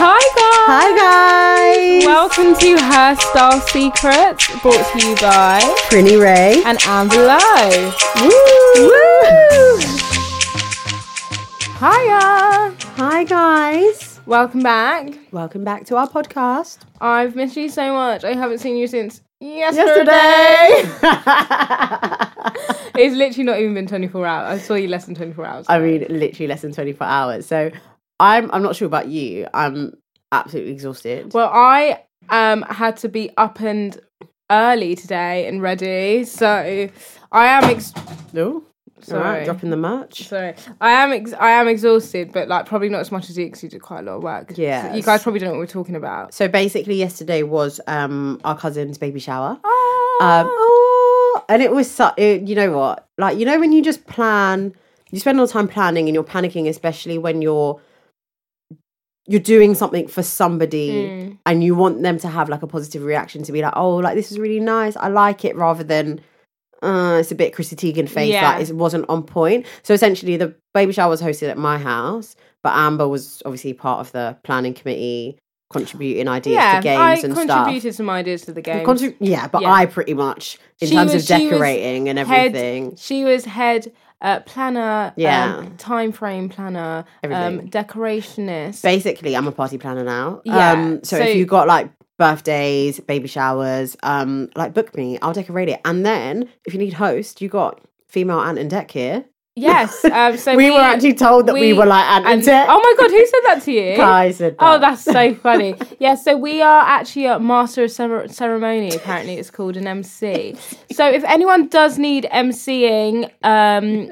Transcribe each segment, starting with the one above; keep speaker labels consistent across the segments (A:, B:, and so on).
A: Hi guys!
B: Hi guys!
A: Welcome to Her Style Secrets, brought to you by
B: Prinny Rae.
A: and Amber Leaux.
B: Woo!
A: Hiya!
B: Hi guys!
A: Welcome back.
B: Welcome back to our podcast.
A: I've missed you so much. I haven't seen you since yesterday.
B: Yesterday!
A: It's literally not even been 24 hours. I saw you less than 24 hours.
B: I mean, literally less than 24 hours. So I'm I'm not sure about you. I'm absolutely exhausted.
A: well, I um had to be up and early today and ready, so I am ex-
B: no?
A: sorry.
B: Alright, dropping the merch.
A: Sorry, I am ex- I am exhausted, but like probably not as much as you because you did quite a lot of work.
B: Yeah,
A: So you guys probably don't know what we're talking about.
B: So basically yesterday was um our cousin's baby shower. Um,
A: Oh,
B: oh, and it was so, it, you know what? Like, you know, when you just plan, you spend all the time planning and you're panicking, especially when you're you're doing something for somebody
A: Mm.
B: and you want them to have like a positive reaction to be like, oh, like this is really nice. I like it rather than uh, it's a bit Chrissy Teigen face,
A: Yeah.
B: like it wasn't on point. So essentially, the baby shower was hosted at my house, but Amber was obviously part of the planning committee, contributing ideas
A: yeah,
B: to games
A: I
B: and stuff.
A: contributed some ideas to the game.
B: Contrib- yeah, but
A: Yeah.
B: I pretty much in
A: She
B: terms
A: was-
B: of decorating and
A: head-
B: everything.
A: She was head uh, planner,
B: Yeah.
A: um, time frame planner, um,
B: Everything.
A: decorationist.
B: Basically, I'm a party planner now.
A: Yeah,
B: Um, so,
A: so-
B: if you got like birthdays, baby showers, um, like book me, I'll decorate it. And then if you need host, you got female Ant and Dec here.
A: Yes, um, so
B: we, were actually told that we,
A: we-
B: were like and,
A: and, oh my god, who said that to you?
B: Kai said that.
A: Oh, that's so funny. yeah, so we are actually a master of cer- ceremony. Apparently, it's called an MC. So if anyone does need MCing, um,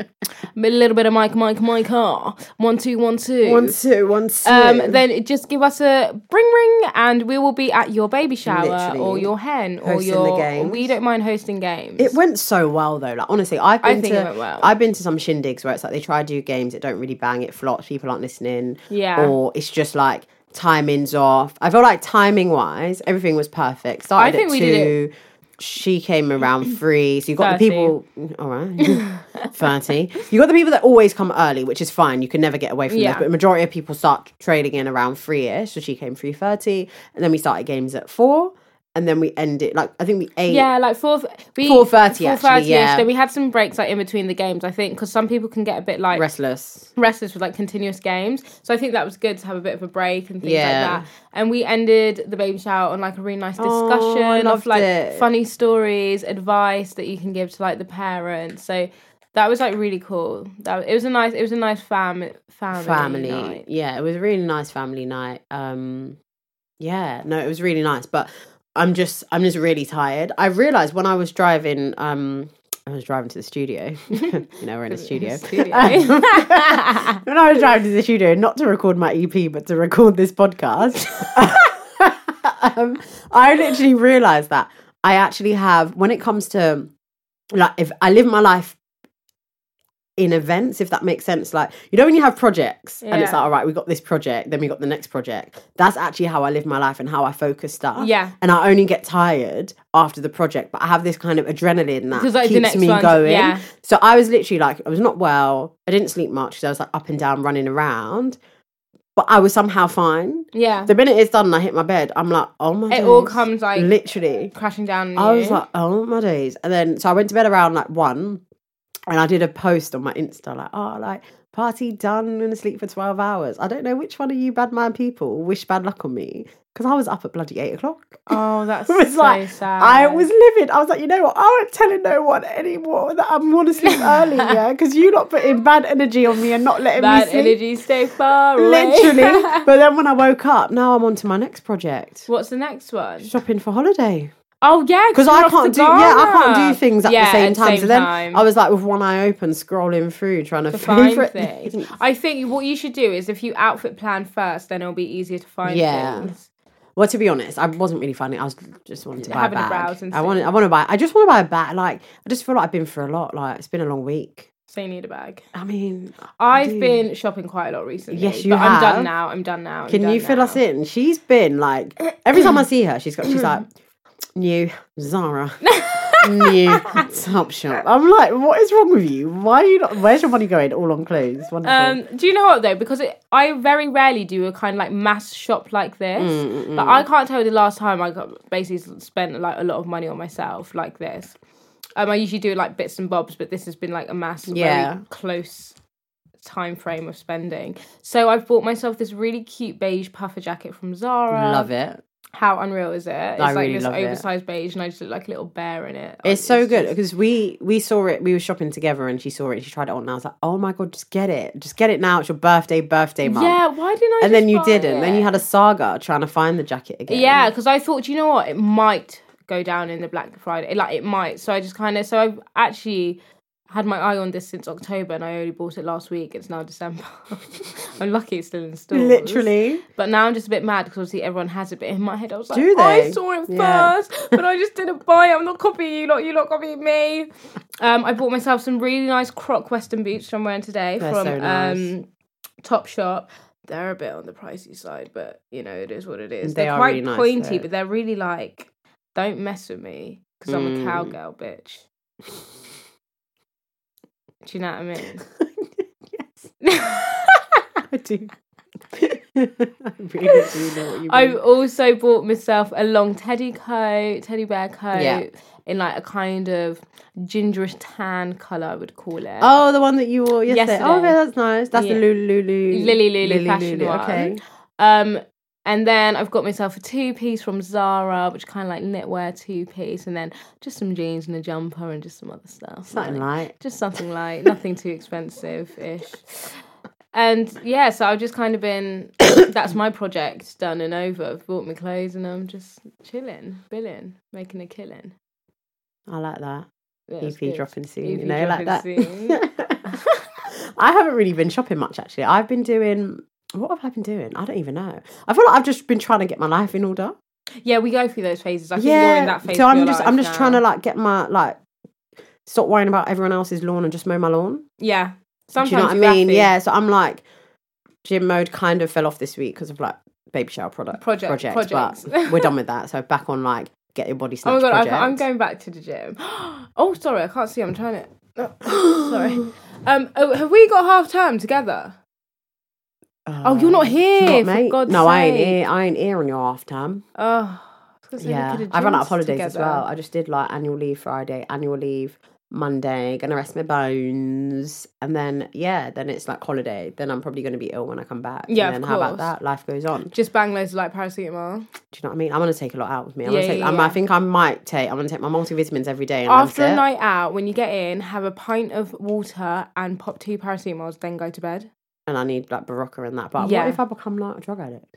A: a little bit of Mike, Mike, Mike, ah, one, two, one, two.
B: one, two, one, two.
A: um, then just give us a bring ring, and we will be at your baby shower
B: Literally.
A: or your hen or
B: Hosting the
A: your.
B: games.
A: We don't mind hosting games.
B: It went so well though. Like honestly, I've
A: I
B: been
A: think
B: to
A: it went well.
B: I've been to some shindigs where it's like they try to do games that don't really bang, it flops, people aren't listening.
A: Yeah.
B: Or it's just like timing's off. I feel like timing wise, everything was perfect. Started I
A: think
B: at
A: we
B: two. She came around three. So you got
A: 30.
B: the people all right. 30. You got the people that always come early, which is fine. You can never get away from
A: Yeah.
B: this. But majority of people start trading in around three ish. So she came three thirty. And then we started games at four. And then we end it like I think we ate
A: Yeah, like four. We,
B: 4:30 actually,
A: 4:30
B: yeah.
A: Then we had some breaks like in between the games. I think because some people can get a bit like
B: restless.
A: restless with like continuous games. So I think that was good to have a bit of a break and things
B: Yeah.
A: like that. And we ended the baby shower on like a really nice
B: Oh,
A: discussion of like
B: it.
A: funny stories, advice that you can give to like the parents. So that was like really cool. That it was a nice it was a nice fam family
B: family.
A: night.
B: Yeah, it was a really nice family night. Um yeah, no, it was really nice, but I'm just I'm just really tired. I realized when I was driving um I was driving to the studio. you know, we're in a studio.
A: Studio.
B: when I was driving to the studio, not to record my EP, but to record this podcast, um, I literally realized that I actually have, when it comes to, like, if I live my life in events, if that makes sense, like, you know, when you have projects and it's like, all right, we got this project, then we got the next project. That's actually how I live my life and how I focus stuff.
A: Yeah.
B: And I only get tired after the project, but I have this kind of adrenaline that
A: like,
B: keeps me
A: one-
B: going.
A: yeah.
B: So I was literally like, I was not well. I didn't sleep much because I was like up and down running around. But I was somehow fine.
A: Yeah.
B: The minute it's done and I hit my bed, I'm like, oh my
A: It all comes, like,
B: literally.
A: crashing down.
B: I was like, oh my days. And then so I went to bed around like one and I did a post on my Insta like, oh, like party done and asleep for 12 hours. I don't know which one of you bad man people wish bad luck on me because I was up at bloody eight o'clock.
A: oh, that's
B: was
A: so
B: like
A: sad.
B: I was livid. I was like, you know what? I won't tell no one anymore that I'm want to sleep early, yeah, because you're not putting bad energy on me and not letting
A: bad
B: me sleep.
A: energy stay far away.
B: Literally. but then when I woke up, now I'm on to my next project.
A: What's the next one?
B: Shopping for holiday.
A: Oh yeah,
B: because I can't do yeah I can't do things at
A: Yeah,
B: the same time. so then
A: time.
B: I was like with one eye open, scrolling through, trying to,
A: to find things. I think what you should do is if you outfit plan first, then it'll be easier to find
B: Yeah.
A: things.
B: Well, to be honest, I wasn't really finding. it. I was just wanting to buy
A: Having a
B: a bag.
A: and
B: I want. I want to buy. I just want to buy a bag. Like I just feel like I've been through a lot. Like it's been a long week.
A: So you need a bag.
B: I mean,
A: I've
B: do.
A: been shopping quite a lot recently.
B: Yes, you
A: but I'm done now. I'm done now. I'm
B: can
A: done
B: you fill
A: now.
B: us in? She's been like every time I see her, she's got. She's like new Zara, new Top Shop. I'm like, what is wrong with you? Why are you not? Where's your money going? All on clothes. Wonderful.
A: Um, do you know what though? Because it, I very rarely do a kind of like mass shop like this.
B: Mm,
A: Like I can't tell you the last time I got basically spent like a lot of money on myself like this. Um, I usually do like bits and bobs, but this has been like a mass,
B: Yeah.
A: very close time frame of spending. So I've bought myself this really cute beige puffer jacket from Zara.
B: Love it.
A: How unreal is it? It's
B: I
A: like
B: really
A: this
B: love it.
A: oversized beige, and I just look like a little bear in it.
B: It's so good
A: just-
B: because we we saw it. We were shopping together, and she saw it. and She tried it on, and I was like, "Oh my god, just get it, just get it now. It's your birthday, birthday month."
A: Yeah, why didn't I?
B: and then
A: just
B: you
A: buy
B: didn't. Then you had a saga trying to find the jacket again.
A: Yeah, because I thought, you know what? It might go down in the Black Friday. Like it might. So I just kind of. So I've actually had my eye on this since October, and I only bought it last week. It's now December. I'm lucky it's still in stores.
B: literally.
A: But now I'm just a bit mad because obviously everyone has it. But in my head, I was like, I saw it
B: Yeah.
A: first, but I just didn't buy it. I'm not copying you lot. You lot copying me. Um, I bought myself some really nice Croc Western boots I'm wearing today
B: They're
A: from
B: so nice.
A: um, Top Shop. They're a bit on the pricey side, but you know it is what it is.
B: They
A: They are quite
B: really nice,
A: pointy,
B: though.
A: but they're really like, don't mess with me because I'm a
B: Mm.
A: cowgirl bitch. Do you know what I mean? yes.
B: I do. I really do know what you mean.
A: I've also bought myself a long teddy coat, teddy bear coat,
B: Yeah.
A: in like a kind of gingerish tan color, I would call it.
B: Oh, the one that you wore yesterday.
A: Yesterday.
B: Oh, okay, that's nice. That's
A: Yeah.
B: the Lulu Lulu
A: Lily Lulu fashion one.
B: Okay.
A: Um, and then I've got myself a two piece from Zara, which kind of like knitwear two piece, and then just some jeans and a jumper and just some other stuff.
B: Something
A: like-
B: like.
A: just something light, nothing too expensive ish. And yeah, so I've just kind of been that's my project done and over. I've bought my clothes and I'm just chilling, billing, making a killing.
B: I like that.
A: Yeah,
B: EP
A: good.
B: dropping soon,
A: EP
B: you know, like that. I haven't really been shopping much actually. I've been doing. What have I been doing? I don't even know. I feel like I've just been trying to get my life in order.
A: yeah, we go through those phases. I think you're in that phase.
B: so I'm just I'm just
A: now.
B: trying to like get my like stop worrying about everyone else's lawn and just mow my lawn.
A: Yeah. Sometimes
B: Do you know what I mean? Yeah. So I'm like gym mode kind of fell off this week because of like baby shower product
A: Project-
B: project,
A: projects.
B: but we're done with that. So back on like get your body
A: Oh my god,
B: project.
A: I'm going back to the gym. Oh, sorry, I can't see. I'm trying to. oh, sorry. Um, oh, have we got half term together? Oh, you're not um, here,
B: Not, mate. No, I ain't here. I ain't here on your half time.
A: Oh, I was gonna say we
B: Yeah, I run out of holidays as well. I just did like annual leave Friday, annual leave Monday, gonna rest my bones, and then yeah, then it's like holiday. Then I'm probably gonna be ill when I come back.
A: Yeah,
B: and
A: of
B: then how about that? Life goes on.
A: Just bang loads of like paracetamol.
B: Do you know what I mean? I'm gonna take a lot out with me. I'm
A: Yeah,
B: gonna take.
A: yeah, um,
B: I'm,
A: yeah.
B: I think I might take. I'm gonna take my multivitamins every day. And
A: After a night out, when you get in, have a pint of water and pop two paracetamols, then go to bed.
B: And I need like Berocca and that. But
A: Yeah.
B: what if I become like a drug addict?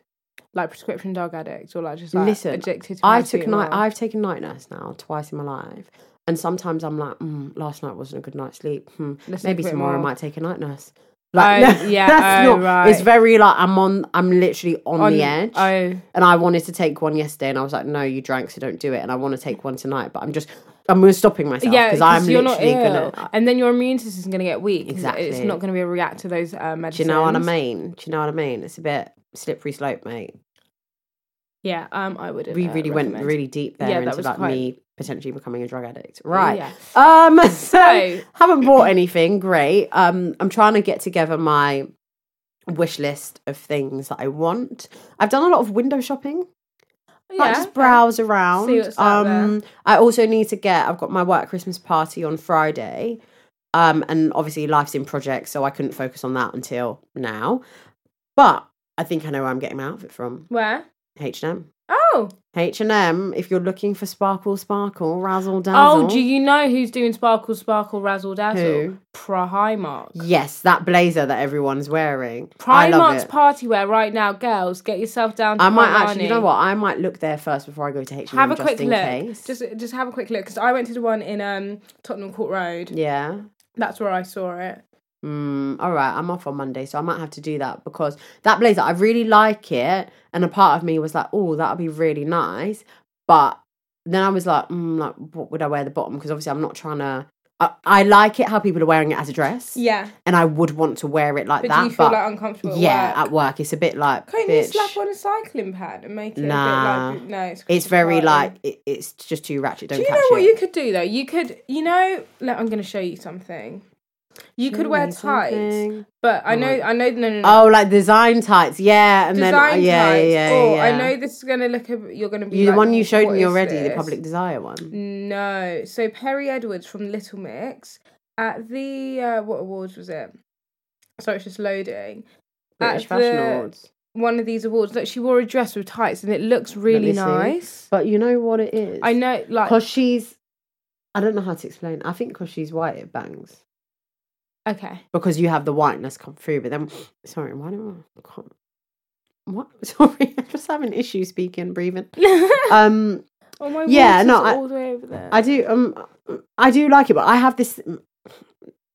A: Like prescription drug addicts or like just like
B: Listen,
A: addicted to
B: I took night. I've taken night nurse now twice in my life, and sometimes I'm like, mm, last night wasn't a good night's sleep. Hmm.
A: Let's
B: Maybe
A: take a bit
B: tomorrow I
A: more.
B: might take a night nurse.
A: Oh, yeah,
B: that's
A: oh,
B: not.
A: right.
B: It's very like I'm on. I'm literally on,
A: On-
B: the edge.
A: Oh,
B: And I wanted to take one yesterday, and I was like, "No, you drank, so don't do it." And I want to take one tonight, but I'm just, I'm stopping myself
A: yeah,
B: because I'm
A: you're not
B: literally
A: ill,
B: gonna.
A: and then your immune system's gonna get weak. Exactly. It's not gonna be able to react to those uh, medicines.
B: Do you know what I mean? Do you know what I mean? It's a bit slippery slope, mate.
A: Yeah, um, I would.
B: We
A: uh,
B: really went really deep there
A: Yeah,
B: into like
A: quite-
B: me potentially becoming a drug addict. Right.
A: Yeah.
B: Um. So,
A: So-
B: haven't bought anything. Great. Um. I'm trying to get together my wish list of things that I want. I've done a lot of window shopping.
A: Yeah,
B: like just browse around.
A: See what's out
B: um, I also need to get. I've got my work Christmas party on Friday, um, and obviously life's in project, so I couldn't focus on that until now. But I think I know where I'm getting my outfit from.
A: Where?
B: H and M.
A: Oh.
B: H and M. If you're looking for sparkle, sparkle, razzle dazzle.
A: Oh, do you know who's doing sparkle, sparkle, razzle dazzle?
B: Who?
A: Primark.
B: Yes, that blazer that everyone's wearing. I love
A: Primark's party wear right now, girls. Get yourself down. To
B: I might actually. You know what? I might look there first before I go to H&M.
A: Have a
B: just
A: quick look.
B: case.
A: Just, just have a quick look because I went to the one in um Tottenham Court Road.
B: yeah.
A: That's where I saw it.
B: Mm, all right, I'm off on Monday, so I might have to do that because that blazer, I really like it, and a part of me was like, "Oh, that'll be really nice," but then I was like, mm, "Like, what would I wear the bottom?" Because obviously, I'm not trying to. I, I like it how people are wearing it as a dress,
A: Yeah,
B: and I would want to wear it like
A: but
B: that.
A: do you feel like uncomfortable? At
B: yeah,
A: work?
B: at work, it's a bit like,
A: Can't you slap on a cycling pad and make it
B: Nah.
A: a bit like no? It's,
B: it's very like it, it's just too ratchet. Don't
A: Do you know what
B: it.
A: you could do though? You could, you know, look, I'm going to show you something. You could wear tights,
B: something.
A: but I know. I know, no, no, no.
B: Oh, like design tights, yeah, and then
A: Design
B: yeah,
A: tights.
B: yeah, yeah,
A: oh,
B: yeah.
A: I know this is going to look. A, you're going to be
B: You,
A: like,
B: the one you showed
A: "What
B: me already, the? Public Desire one.
A: No, so Perrie Edwards from Little Mix at the uh, what awards was it? Sorry, it's just loading.
B: British
A: At
B: Fashion
A: the-
B: Awards.
A: One of these awards, like she wore a dress with tights, and it looks really
B: me see.
A: nice.
B: But you know what it is?
A: I know, like,
B: Because she's, I don't know how to explain. I think because she's white, it bangs.
A: Okay,
B: Because you have the whiteness come through. But then, sorry, why don't I, I can't. What? Sorry, I'm just having issues speaking, breathing. Um,
A: oh my
B: Yeah, no, I-
A: all the way over there.
B: I do. Um, I do like it, but I have this.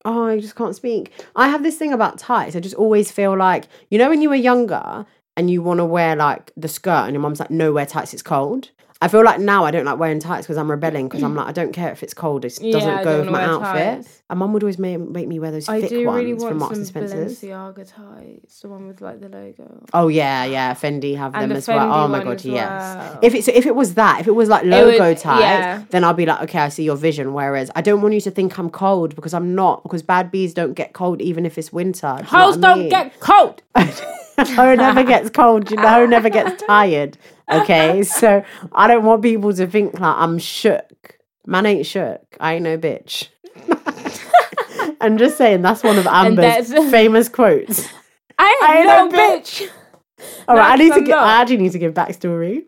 B: Oh, I just can't speak. I have this thing about tights. I just always feel like you know when you were younger and you want to wear like the skirt, and your mum's like, "No, wear tights. It's cold." I feel like now I don't like wearing tights because I'm rebelling because I'm mm. like I don't care if it's cold. It
A: Yeah,
B: doesn't go with my outfit.
A: tights.
B: And mum would always make, make me wear those
A: I
B: thick
A: do
B: ones
A: really
B: from
A: want
B: Marks
A: some
B: and Spencers.
A: Balenciaga tights, the one with like the logo.
B: Oh yeah, yeah. Fendi have
A: And
B: them
A: the
B: as well. Oh my god, yes.
A: well.
B: If it's if it was that, if it was like logo
A: would-
B: tights,
A: yeah.
B: then I'll be like, okay, I see your vision. Whereas I don't want you to think I'm cold because I'm not. Because bad bees don't get cold even if it's winter. Do you know
A: Hoes
B: what I
A: don't
B: mean?
A: get cold.
B: Ho never gets cold. You know, Ho never gets tired. Okay, so I don't want people to think like I'm shook. Man ain't shook. I ain't no bitch. I'm just saying that's one of Amber's famous quotes.
A: I
B: I
A: ain't
B: ain't
A: no
B: no
A: bitch.
B: All right, I
A: That's
B: need to give.
A: lot.
B: I actually need to give backstory.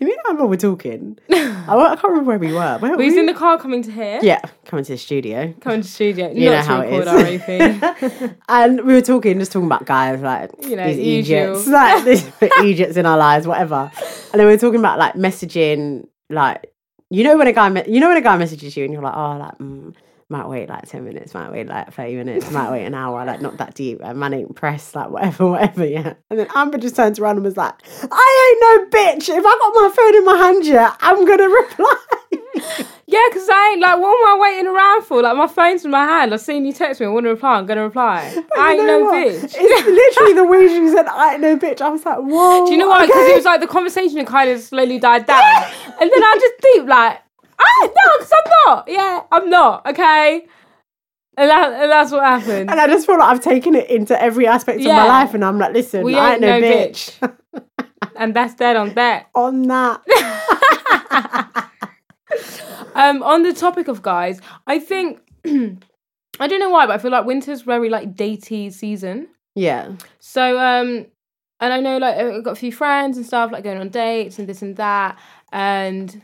B: Me and we were talking. I, I can't remember where we were. Where
A: We was
B: we?
A: in the car coming to here.
B: yeah, coming to the studio.
A: Coming to the studio.
B: You know
A: not
B: how
A: to
B: it is. And we were talking, just talking about guys like
A: You know,
B: these. Egypts, like these Egypts in our lives, whatever. And then we were talking about like messaging, like you know when a guy, me- you know when a guy messages you and you're like, oh, like mm, might wait like ten minutes, might wait like thirty minutes, might wait an hour, like not that deep. And man ain't pressed, like whatever, whatever. Yeah. And then Amber just turns around and was like, I ain't no bitch. If I got my phone in my hand, yeah, I'm gonna reply.
A: yeah, because I ain't like, what am I waiting around for? Like, my phone's in my hand. I've seen you text me. I want to reply. I'm going to reply. I
B: You
A: ain't
B: know
A: no
B: what?
A: bitch.
B: It's literally the way she said, I ain't no bitch. I was like, whoa.
A: Do you know why? Because
B: okay.
A: it was like the conversation kind of slowly died down. and then I just deep like, I no, because I'm not. Yeah, I'm not. Okay. And, that, and that's what happened.
B: And I just feel like I've taken it into every aspect of my life, and I'm like, listen,
A: We
B: I
A: ain't
B: ain't no,
A: no
B: bitch.
A: and that's dead on that.
B: On that,
A: Um, on the topic of guys, I think I don't know why, but I feel like winter's very like datey season.
B: yeah,
A: So um, and I know like I've got a few friends and stuff like going on dates and this and that, and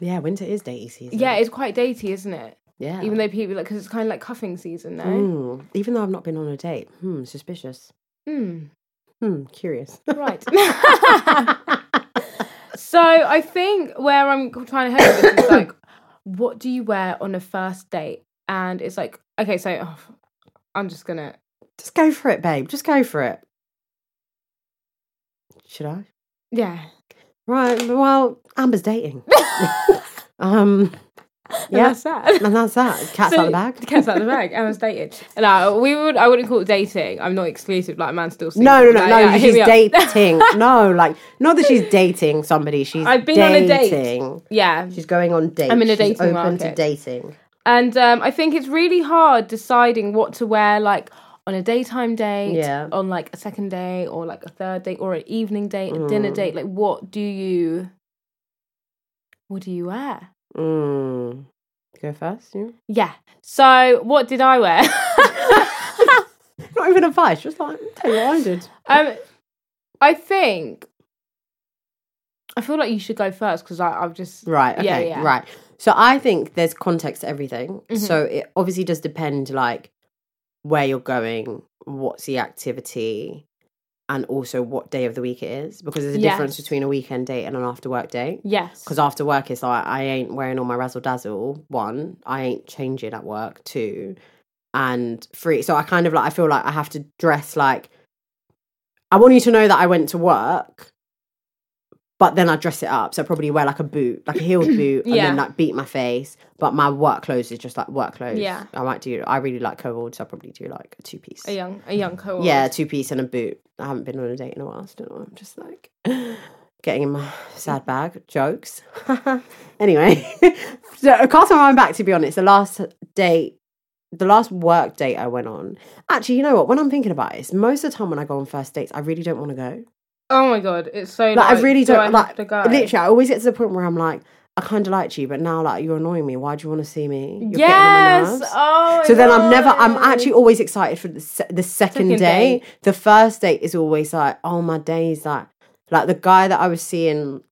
B: yeah. Winter is datey season.
A: yeah, it's quite datey, isn't it?
B: yeah.
A: Even though people like because it's kind of like cuffing season now.
B: Mm. even though I've not been on a date, hmm, suspicious.
A: Hmm.
B: Hmm, curious.
A: Right. so I think where I'm trying to head with this is like, what do you wear on a first date? And it's like, okay, so oh, I'm just gonna.
B: Just go for it, babe. Just go for it. Should I?
A: Yeah.
B: Right. Well, Amber's dating. um.
A: Yeah.
B: Yeah.
A: that's that.
B: And that's that. Cat's
A: So-
B: out the bag.
A: Cat's out of the bag. I was dating. No, we would. I wouldn't call it dating. I'm not exclusive. Like, man, still. Single.
B: No, no, no,
A: Like,
B: no.
A: yeah,
B: she's dating. no, like not that she's dating somebody. She's
A: I've been on a date.
B: dating.
A: yeah,
B: She's going on dates.
A: I'm in a
B: She's
A: dating
B: open to
A: market.
B: dating.
A: and um, I think it's really hard deciding what to wear, like on a daytime date,
B: Yeah.
A: on like a second day, or like a third date, or an evening date, a
B: Mm.
A: dinner date. Like, what do you, what do you wear?
B: Mm. Go first. Yeah.
A: Yeah. So, what did I wear?
B: Not even advice. Just like tell you what I did.
A: um, I think I feel like you should go first because I've just
B: Right. Okay.
A: Yeah, yeah.
B: Right. So I think there's context to everything.
A: Mm-hmm.
B: So it obviously does depend, like where you're going, what's the activity, and also what day of the week it is, because there's a difference between a weekend date and an after work date.
A: Yes.
B: Because after work, it's like I ain't wearing all my razzle dazzle. One, I ain't changing at work. Two, and three. So I kind of like I feel like I have to dress like I want you to know that I went to work, but then I dress it up. So I probably wear like a boot, like a heeled boot, and
A: Yeah.
B: then like beat my face. But my work clothes is just like work clothes.
A: Yeah.
B: I might do. I really like cohort, so I probably do like a two piece.
A: a young a young co
B: Yeah, two piece and a boot. I haven't been on a date in a while, so don't know. I'm just like getting in my sad bag. Jokes. anyway, so I cast my mind back to be honest. The last date, the last work date I went on. Actually, you know what? When I'm thinking about it, it's most of the time when I go on first dates, I really don't want to go.
A: Oh my god, it's so
B: Like, I really
A: do
B: don't
A: I
B: like.
A: to go?
B: Literally, I always get to the point where I'm like, I kind of liked you, but now like you're annoying me. Why do you want to see me? You're getting on my
A: yes. Oh.
B: So then I'm never. I'm actually always excited for the se- the second,
A: Second
B: date.
A: date.
B: The first date is always like, oh my days, like like the guy that I was seeing.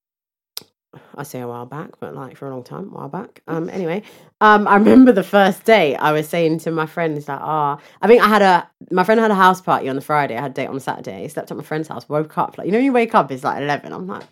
B: I say a while back, but like for a long time, a while back. Um. Anyway, um, I remember the first date. I was saying to my friends like, ah, I think I had a my friend had a house party on the Friday. I had a date on the Saturday. Slept at my friend's house. Woke up like you know, when you wake up, it's like eleven. I'm like.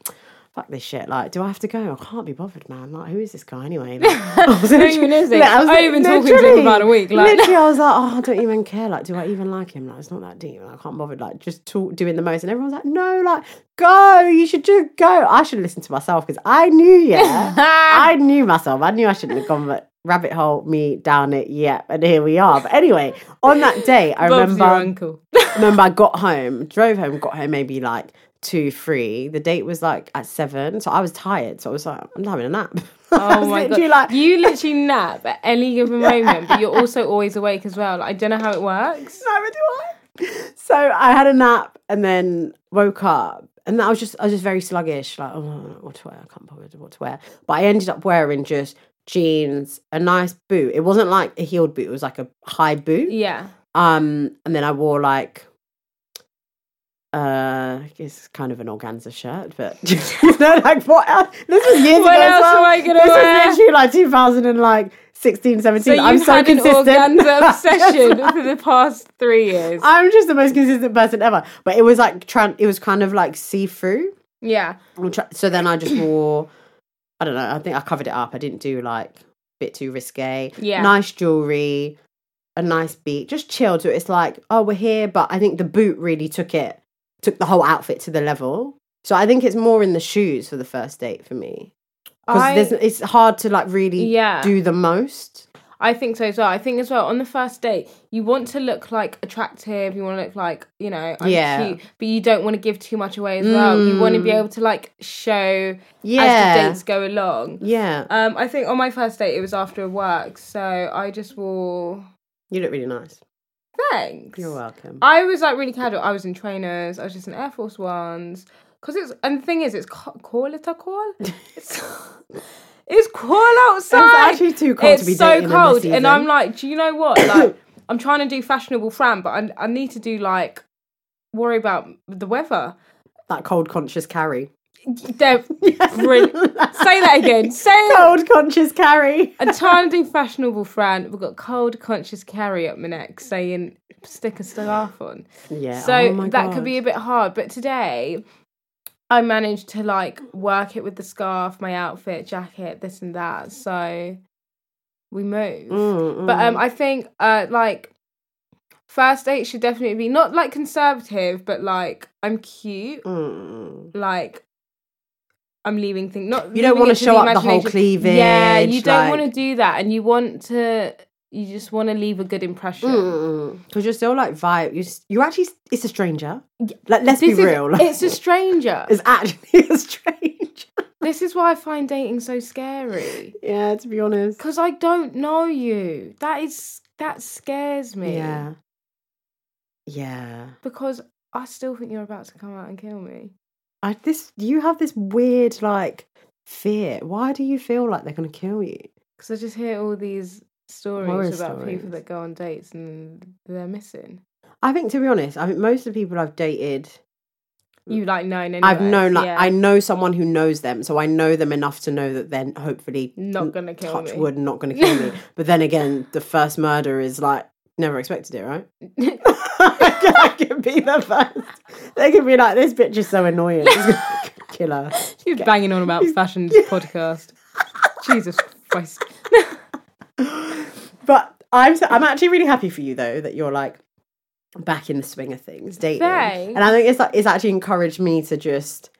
B: Fuck this shit! Like, do I have to go? I can't be bothered, man. Like, who is this guy anyway? Like, I was
A: Who even is he?
B: I was like,
A: been talking to him about a week, like-
B: literally, I was like, oh, I don't even care. Like, do I even like him? Like, it's not that deep. Like, I can't bother. Like, just talk, doing the most. And everyone's like, no, like, go. You should just go. I should listen to myself because I knew, yeah, I knew myself. I knew I shouldn't have gone, but rabbit hole me down it. Yeah, and here we are. But anyway, on that day, I
A: Bob's
B: remember
A: uncle.
B: remember I got home, drove home, got home maybe like two, three. The date was like at seven, so I was tired. So I was like, I'm having a nap.
A: Oh my god!
B: like,
A: you literally nap at any given moment, but you're also always awake as well. Like, I don't know how it works.
B: neither do I. So I had a nap and then woke up. And I was just I was just very sluggish, like, oh, I what to wear, I can't bother what to wear. But I ended up wearing just jeans, a nice boot. It wasn't like a heeled boot, it was like a high boot.
A: Yeah.
B: Um, and then I wore like uh it's kind of an organza shirt, but you know, like what else? This was years
A: What
B: ago. as
A: else
B: well.
A: am I gonna
B: this
A: wear?
B: was literally like 2000 and like 16, 17.
A: So
B: I'm so
A: had an
B: consistent.
A: organza obsession for the past three years.
B: I'm just the most consistent person ever. But it was like tran- it was kind of like see through.
A: yeah.
B: So then I just wore. I don't know. I think I covered it up. I didn't do like a bit too risque.
A: Yeah.
B: Nice jewelry, a nice beat, just chilled. So it's like, oh, we're here. But I think the boot really took it, took the whole outfit to the level. So I think it's more in the shoes for the first date for me because it's hard to like really
A: Yeah.
B: do the most.
A: I think so as well. I think as well on the first date, you want to look like attractive. You want to look like you know, I'm
B: Yeah.
A: cute, but you don't want to give too much away as well. You want to be
B: Mm.
A: able to like show
B: Yeah.
A: as the dates go along.
B: Yeah,
A: Um, I think on my first date it was after work, so I just wore
B: you look really nice.
A: Thanks.
B: You're welcome.
A: I was like really casual. I was in trainers. I was just in Air Force Ones. Cause it's and the thing is, it's co- cool. It's a cool. It's it's cool outside.
B: It's actually too cold
A: it's
B: to be
A: so cold, and. I'm like, do you know what? Like, I'm trying to do fashionable Fran, but I, I need to do like worry about the weather.
B: that cold conscious carry.
A: Say that again. Say.
B: Cold conscious carry.
A: To do fashionable Fran. We've got cold conscious carry up my neck saying stick a scarf on.
B: Yeah.
A: So
B: oh
A: that could be a bit hard. But today, I managed to like work it with the scarf, my outfit, jacket, this and that. So we move.
B: Mm,
A: But um,
B: mm.
A: I think uh, like first date should definitely be not like conservative, but like I'm cute.
B: Mm.
A: Like I'm leaving things. Not
B: You don't wanna show
A: the
B: up the whole
A: imagination. Yeah, you don't
B: like-
A: want to do that, and you want to. You just want to leave a good impression. Mm.
B: Because you're still like vibe. You you actually it's a stranger. Like let's
A: This
B: be
A: is-
B: real. Like,
A: It's a stranger.
B: it's actually a stranger.
A: This is why I find dating so scary.
B: yeah, to be honest.
A: Because I don't know you. That is that scares me.
B: Yeah. Yeah.
A: Because I still think you're about to come out and kill me.
B: I this you have this weird like fear. Why do you feel like they're gonna kill you?
A: Because I just hear all these stories
B: Horror
A: about people that go on dates and they're missing.
B: I think to be honest, I think most of the people I've dated
A: You like known anyway.
B: I've known like
A: yeah.
B: I know someone who knows them, so I know them enough to know that they're hopefully
A: Not gonna kill
B: touch
A: me.
B: wood, not gonna kill me. But then again, the first murder is like never expected it, right? I could be the first. They could be like, this bitch is so annoying. It's gonna kill her.
A: She's banging on about fashion podcast. Jesus Christ.
B: But I'm so, I'm actually really happy for you though that you're like back in the swing of things, dating.
A: Thanks.
B: And I think it's like it's actually encouraged me to just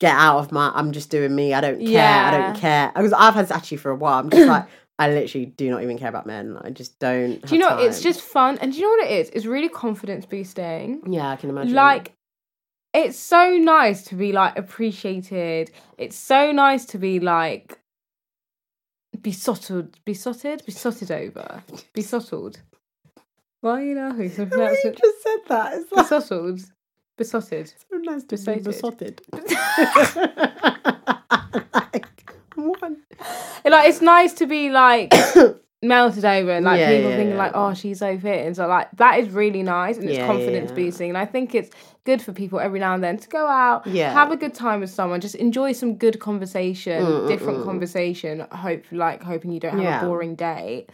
B: get out of my I'm just doing me. I don't care. I don't care. Because I've had this actually for a while. I'm just like I literally do not even care about men. I just don't.
A: Do you know what? It's just fun. And do you know what it is? It's really confidence boosting.
B: yeah. I can imagine.
A: Like, it's so nice to be like appreciated. It's so nice to be like besotted, besotted, besotted over, besottled. Why are you laughing? So
B: you
A: it
B: just said that. It's like
A: besottled, besotted.
B: so nice to be
A: Besotted.
B: like,
A: it's nice to be like melted over and like
B: Yeah,
A: people
B: yeah,
A: thinking
B: yeah.
A: like, oh, she's so fit, and so like that is really nice and it's confidence boosting. And I think it's good for people every now and then to go out,
B: Yeah.
A: have a good time with someone, just enjoy some good conversation,
B: Mm, mm,
A: different
B: mm.
A: conversation. Hope like hoping you don't have a boring date.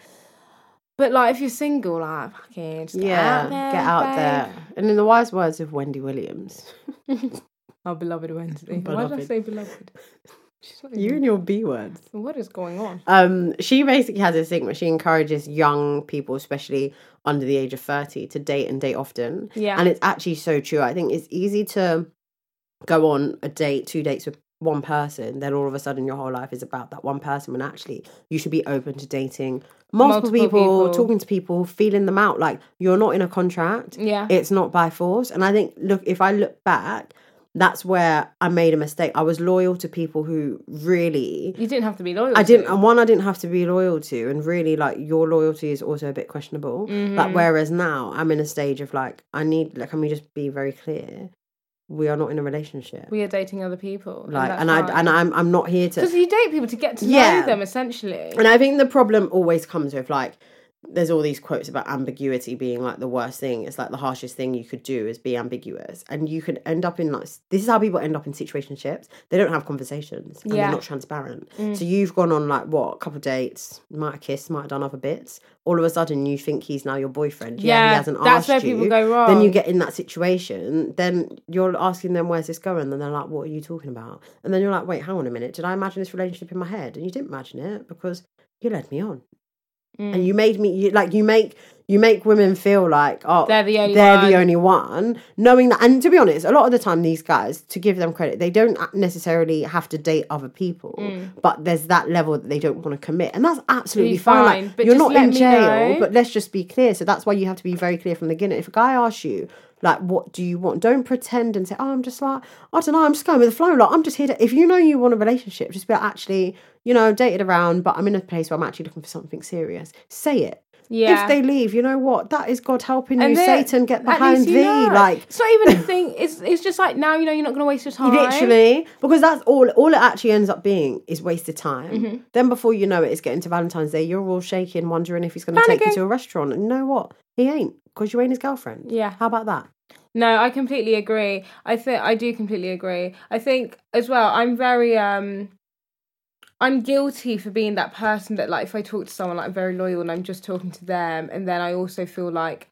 A: But like if you're single, like fucking just get
B: Yeah,
A: out there,
B: get out
A: babe.
B: there. And in the wise words of Wendy Williams,
A: Our beloved Wednesday. Why did I say beloved?
B: You and your B words.
A: What is going on?
B: Um, she basically has this thing where she encourages young people, especially under the age of 30, to date and date often.
A: Yeah.
B: And it's actually so true. I think it's easy to go on a date, two dates with one person, then all of a sudden your whole life is about that one person when actually you should be open to dating multiple,
A: Multiple
B: people,
A: people.
B: talking to people, feeling them out. Like you're not in a contract.
A: Yeah.
B: It's not by force. And I think, look, if I look back, that's where I made a mistake. I was loyal to people who really
A: You didn't have to be loyal.
B: I didn't,
A: to.
B: and one I didn't have to be loyal to, and really like your loyalty is also a bit questionable.
A: Mm-hmm.
B: Like whereas now I'm in a stage of like I need, like, can we just be very clear? We are not in a relationship.
A: we are dating other people.
B: like, and I and I'm I'm not here to.
A: because you date people to get to
B: Yeah.
A: know them essentially.
B: And I think the problem always comes with like there's all these quotes about ambiguity being like the worst thing. It's like the harshest thing you could do is be ambiguous, and you could end up in like this is how people end up in situationships. They don't have conversations and
A: Yeah.
B: they're not transparent. Mm. So you've gone on like what a couple dates, might have kissed, might have done other bits. All of a sudden, you think he's now your boyfriend. Yeah,
A: Yeah,
B: he hasn't
A: that's
B: asked
A: where
B: you.
A: people go wrong.
B: Then you get in that situation. Then you're asking them where's this going, and they're like, "What are you talking about?" And then you're like, "Wait, hang on a minute. Did I imagine this relationship in my head?" And you didn't imagine it because you led me on
A: Mm.
B: and you made me you, like you make you make women feel like oh
A: They're the only
B: they're
A: one.
B: the only one knowing that and to be honest a lot of the time these guys to give them credit they don't necessarily have to date other people but there's that level that they don't want to commit and that's absolutely fine,
A: fine,
B: Like,
A: but
B: you're not in jail
A: know.
B: but let's just be clear so that's why you have to be very clear from the beginning if a guy asks you like what do you want don't pretend and say oh i'm just like i don't know i'm just going with the flow like i'm just here to if you know you want a relationship just be like actually you know dated around but i'm in a place where i'm actually looking for something serious say it
A: Yeah.
B: if they leave, you know what? That is God helping you.
A: And then-
B: Satan, get behind
A: you
B: thee.
A: know.
B: Like
A: it's not even a thing. It's it's just like now you know you're not going to waste your time.
B: literally, because that's all. All it actually ends up being is wasted time.
A: Mm-hmm.
B: Then before you know it, it's getting to Valentine's Day. You're all shaking, wondering if he's going to take you to a restaurant. And you know what? He ain't, because you ain't his girlfriend.
A: Yeah.
B: How about that?
A: No, I completely agree. I think I do completely agree. I think as well. I'm very um. I'm guilty for being that person that like if I talk to someone like I'm very loyal and I'm just talking to them and then I also feel like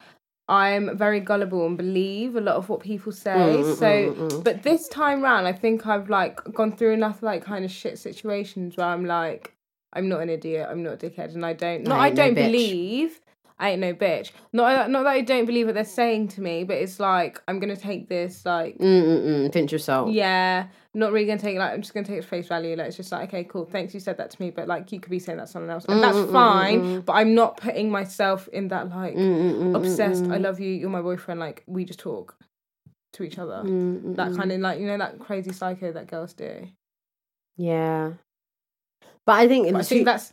A: I'm very gullible and believe a lot of what people say.
B: Mm, mm
A: so mm, mm, but this time round I think I've like gone through enough like kind of shit situations where I'm like I'm not an idiot, I'm not a dickhead and I don't not
B: I
A: I don't
B: bitch.
A: believe I ain't no bitch. Not uh, not that I don't believe what they're saying to me, but it's like I'm gonna take this like
B: Mm-mm-mm. Pinch yourself.
A: yeah, not really gonna take it like I'm just gonna take it face value. Like it's just like okay, cool, thanks you said that to me, but like you could be saying that to someone else, and that's mm, mm, mm, fine. But I'm not putting myself in that like obsessed. I love you, you're my boyfriend. Like we just talk to each other. That kind of like you know that crazy psycho that girls do.
B: Yeah. But I think,
A: But I think that's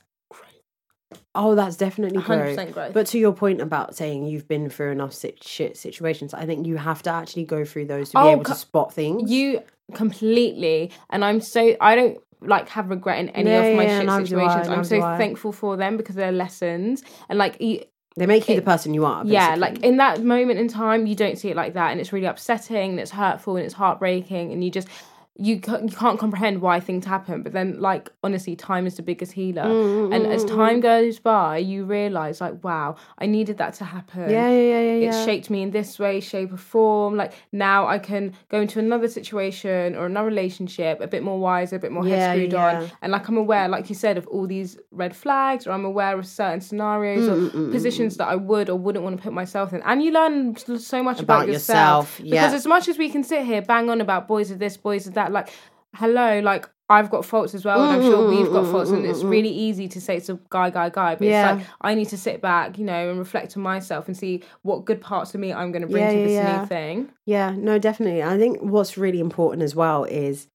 B: oh, that's definitely
A: 100%
B: growth.
A: growth.
B: But to your point about saying you've been through enough shit situations, I think you have to actually go through those to be
A: Oh,
B: able to spot things.
A: you completely, and I'm so I don't like have regret in any
B: Yeah,
A: of my
B: yeah,
A: shit situations. I'm so thankful for them because they're lessons, and like. You,
B: They make you the person you are.
A: yeah, like in that moment in time, you don't see it like that, and it's really upsetting, and it's hurtful, and it's heartbreaking, and you just you you can't comprehend why things happen. But then, like honestly, time is the biggest healer, mm, mm, and as mm, time goes by, you realize like, wow, I needed that to happen.
B: yeah, yeah, yeah, yeah.
A: It
B: yeah.
A: shaped me in this way, shape, or form. Like now, I can go into another situation or another relationship a bit more wiser, a bit more
B: Yeah,
A: head screwed on, and like I'm aware, like you said, of all these red flags, or I'm aware of certain scenarios
B: Mm,
A: or positions that I would or wouldn't want to put myself in. And you learn so much about,
B: About
A: yourself.
B: yourself.
A: Because as much as we can sit here bang on about boys of this, boys of that, like hello, like. I've got faults as well, and I'm sure we've got faults, and it's mm, mm, mm, really easy to say it's a guy, guy, guy. But
B: Yeah.
A: it's like I need to sit back, you know, and reflect on myself and see what good parts of me I'm going to bring
B: Yeah,
A: to this
B: yeah.
A: new thing.
B: Yeah, no, definitely. I think what's really important as well is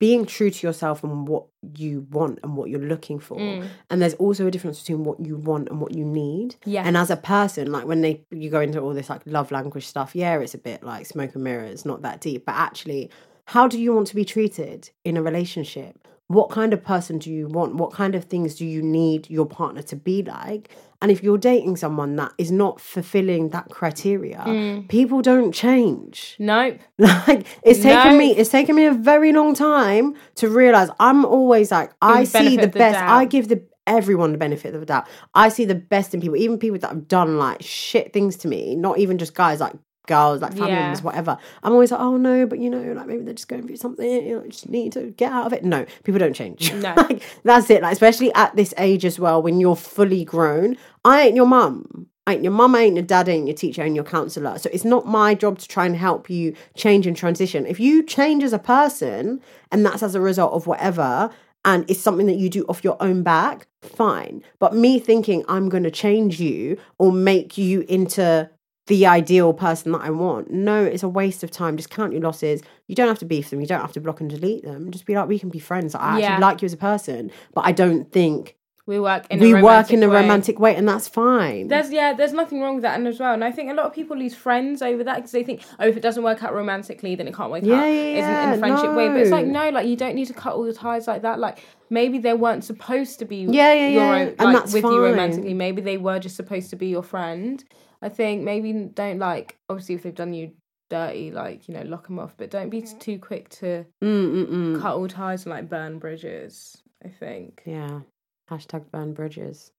B: being true to yourself and what you want and what you're looking for.
A: Mm.
B: And there's also a difference between what you want and what you need.
A: Yeah.
B: And as a person, like when they you go into all this like love language stuff, yeah, it's a bit like smoke and mirrors, not that deep. But actually, how do you want to be treated in a relationship? What kind of person do you want? What kind of things do you need your partner to be like? And if you're dating someone that is not fulfilling that criteria,
A: Mm.
B: people don't change.
A: Nope.
B: Like it's taken me it's taken me a very long time to realize I'm always like I see the
A: the
B: best. I give the everyone the benefit of the doubt. I see the best in people, even people that have done like shit things to me, not even just guys like girls, like family
A: Yeah.
B: members, whatever. I'm always like, oh no, but you know, like maybe they're just going through something, you know, just need to get out of it. No, people don't change.
A: No.
B: like that's it. Like especially at this age as well, when you're fully grown. I ain't your mum. I ain't your mum, I ain't your dad, I ain't your teacher, I ain't your counselor. So it's not my job to try and help you change and transition. If you change as a person and that's as a result of whatever, and it's something that you do off your own back, fine. But me thinking I'm going to change you or make you into the ideal person that I want, no, it's a waste of time. Just count your losses. You don't have to beef them. You don't have to block and delete them. Just be like, we can be friends. I actually like you as a person, but I don't think
A: We work in
B: we
A: a
B: work in a
A: romantic way.
B: romantic way, and that's fine.
A: There's yeah, there's nothing wrong with that, and as well, and I think a lot of people lose friends over that because they think, oh, if it doesn't work out romantically, then it can't work
B: Yeah,
A: out.
B: yeah,
A: Isn't in a friendship way, but it's like
B: no.
A: no, like you don't need to cut all your ties like that. Like maybe they weren't supposed to be
B: Yeah, yeah,
A: your
B: yeah,
A: own,
B: and
A: like,
B: that's
A: with you romantically. Maybe they were just supposed to be your friend. I think maybe don't like obviously if they've done you dirty, like you know, lock them off, but don't be mm-hmm. too quick to
B: Mm-mm-mm.
A: cut all ties and like burn bridges. I think
B: Yeah. Hashtag burn bridges.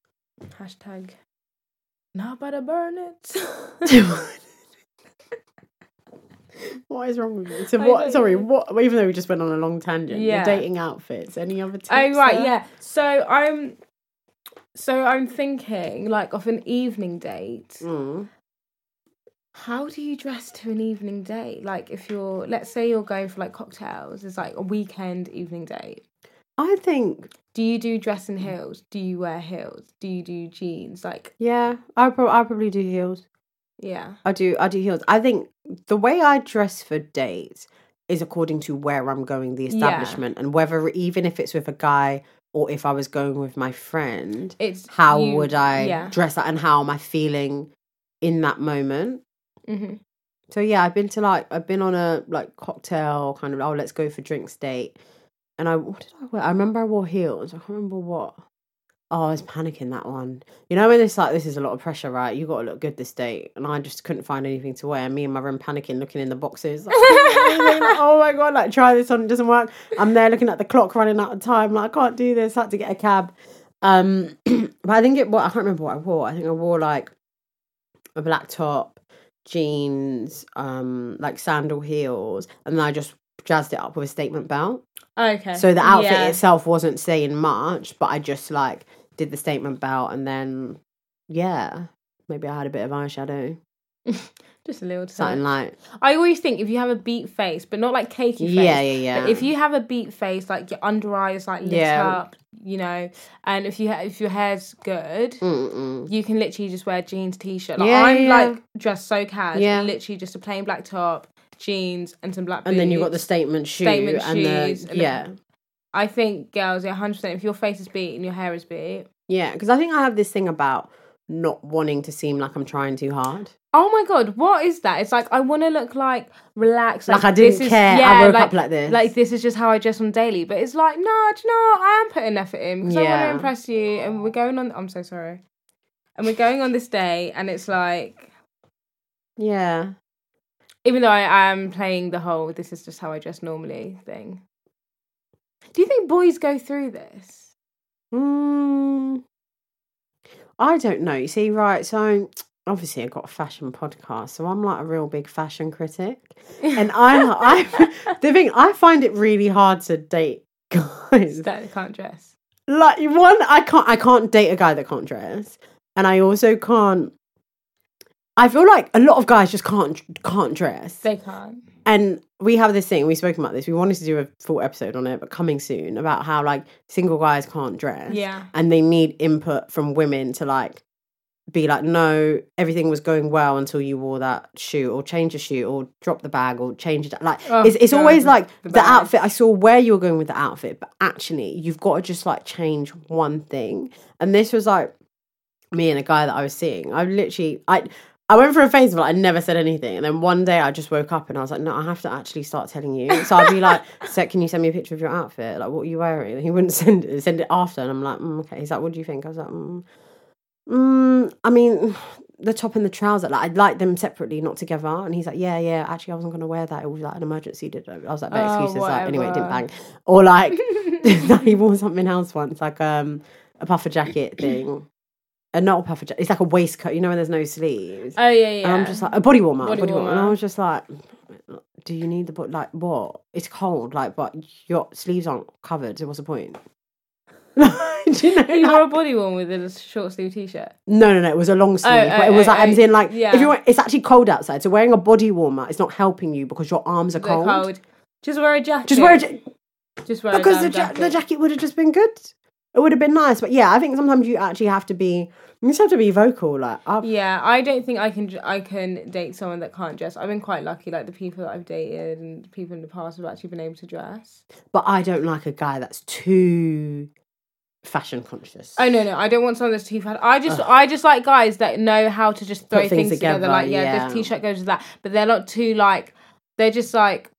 A: hashtag not about to burn it.
B: what is wrong with you? So what? Sorry,
A: know.
B: what? Even though we just went on a long tangent,
A: Yeah.
B: your dating outfits. Any other oh, tips?
A: Oh right,
B: there?
A: yeah. So I'm so I'm thinking like of an evening date.
B: Mm.
A: How do you dress to an evening date? Like if you're let's say you're going for like cocktails, it's like a weekend evening date.
B: I think
A: Do you do dress in heels? Do you wear heels? Do you do jeans? Like
B: yeah, I pro- I probably do heels.
A: yeah.
B: I do I do heels. I think the way I dress for dates is according to where I'm going, the
A: Yeah.
B: establishment, and whether even if it's with a guy or if I was going with my friend,
A: It's
B: how
A: you-
B: would I
A: yeah.
B: dress that and how am I feeling in that moment?
A: hmm
B: So yeah, I've been to like I've been on a like cocktail kind of oh let's go for drinks date, and I what did I wear? I remember I wore heels. I can't remember what. Oh, I was panicking that one. You know when it's like this is a lot of pressure, right? You got to look good this date, and I just couldn't find anything to wear. Me and my room panicking, looking in the boxes. Like, oh my god! Like try this on, it doesn't work. I'm there looking at the clock running out of time. Like I can't do this. I had to get a cab. Um, but I think it. Well, I can't remember what I wore. I think I wore like a black top, jeans, um, like sandal heels, and then I just jazzed it up with a statement belt.
A: Okay.
B: So the outfit
A: Yeah.
B: itself wasn't saying much, but I just like did the statement belt, and then yeah, maybe I had a bit of eyeshadow,
A: just a little
B: something like
A: I always think if you have a beat face, but not like cakey face.
B: yeah, yeah, yeah.
A: But if you have a beat face, like your under eye is like lit
B: Yeah.
A: up, you know, and if you ha- if your hair's good,
B: Mm-mm.
A: you can literally just wear jeans, t-shirt. Like
B: Yeah,
A: I'm
B: yeah.
A: like dressed so casual,
B: Yeah.
A: literally just a plain black top, jeans, and some black.
B: and then you got the statement shoe
A: Statement
B: and
A: shoes
B: the
A: and
B: yeah.
A: I think girls, yeah, hundred percent. If your face is beat and your hair is beat,
B: Yeah, because I think I have this thing about not wanting to seem like I'm trying too hard.
A: oh my god, what is that? It's like I want to look like relaxed,
B: Like, I didn't
A: this is-
B: care. I woke up like this.
A: Like this is just how I dress on daily. But it's like, no, do you know what? I am putting effort in because I want to impress you, and we're going on. I'm so sorry. and we're going on this day, and it's like,
B: Yeah.
A: even though I am playing the whole "this is just how I dress normally" thing. Do you think boys go through this?
B: Mm, I don't know. You see, right? So obviously, I've got a fashion podcast, so I'm like a real big fashion critic, and I'm, I, the thing I find it really hard to date guys.
A: That can't dress.
B: Like one, I can't, I can't date a guy that can't dress, and I also can't. I feel like a lot of guys just can't can't dress.
A: They can't.
B: and we have this thing we've spoken about this we wanted to do a full episode on it but coming soon about how like single guys can't dress
A: Yeah.
B: and they need input from women to like be like no everything was going well until you wore that shoe or change a shoe or drop the bag or change it like
A: Oh,
B: it's, it's
A: God,
B: always like
A: the
B: the, outfit i saw where you were going with the outfit but actually you've got to just like change one thing and this was like me and a guy that i was seeing i literally i I went for a phase of like I never said anything, and then one day I just woke up and I was like, "No, I have to actually start telling you." So I'd be like, "Seth, can you send me a picture of your outfit? Like, what are you wearing?" And he wouldn't send it. Send it after, and I'm like, mm, "Okay." He's like, "What do you think?" I was like, mm, mm, "I mean, the top and the trouser. Like, I'd like them separately, not together." And he's like, "Yeah, yeah. Actually, I wasn't going to wear that. It was like an emergency." Did I was like, "No
A: Oh,
B: excuses." Like, anyway, it didn't bang. Or like, he wore something else once, like um a puffer jacket thing. Uh, not a puffer jacket. It's like a waistcoat. You know when there's no sleeves.
A: Oh yeah, yeah.
B: And I'm just like a body warmer,
A: Body
B: body, warmer. And I was just like, do you need the but like what? It's cold, like but your sleeves aren't covered. So what's the point? do you know?
A: you
B: like-
A: wore a body one with a short sleeve t-shirt.
B: no, no, no. It was a long sleeve,
A: Oh,
B: but
A: oh,
B: it was
A: oh,
B: like I'm
A: oh,
B: saying like
A: yeah.
B: if you want, it's actually cold outside. So wearing a body warmer is not helping you because your arms are cold.
A: cold. Just wear a jacket.
B: Just wear a ja-
A: Just wear
B: because
A: a
B: the, ja- the jacket would have just been good. It would have been nice, but yeah, I think sometimes you actually have to be. You just have to be vocal, like I've,
A: Yeah, I don't think I can. I can date someone that can't dress. I've been quite lucky. Like the people that I've dated and people in the past have actually been able to dress.
B: but I don't like a guy that's too fashion conscious.
A: Oh no, no, I don't want someone that's too fat. I just, I just like guys that know how to just throw
B: things
A: things, together.
B: together,
A: Like, yeah,
B: yeah.
A: this t-shirt goes with that, but they're not too like. They're just like,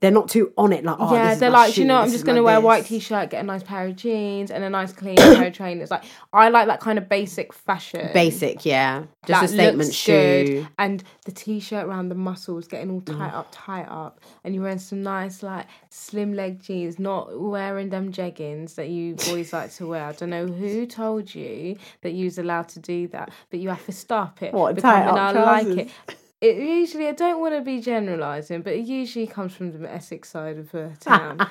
B: they're not too on it. Like, oh,
A: yeah,
B: this
A: they're like,
B: shoe,
A: you know, I'm just gonna
B: my
A: wear a white t-shirt, get a nice pair of jeans, and a nice clean pair of trainers. Like, I like that kind of basic fashion.
B: Basic, yeah, just
A: that
B: a statement shoe.
A: and the t-shirt around the muscles getting all
B: Mm.
A: tight up tight up and you're wearing some nice like slim leg jeans not wearing them jeggings that you boys like to wear i don't know who told you that you was allowed to do that but you have to stop it
B: What, tight up
A: I like
B: trousers?
A: it it usually I don't want to be generalising, but it usually comes from the Essex side of the town.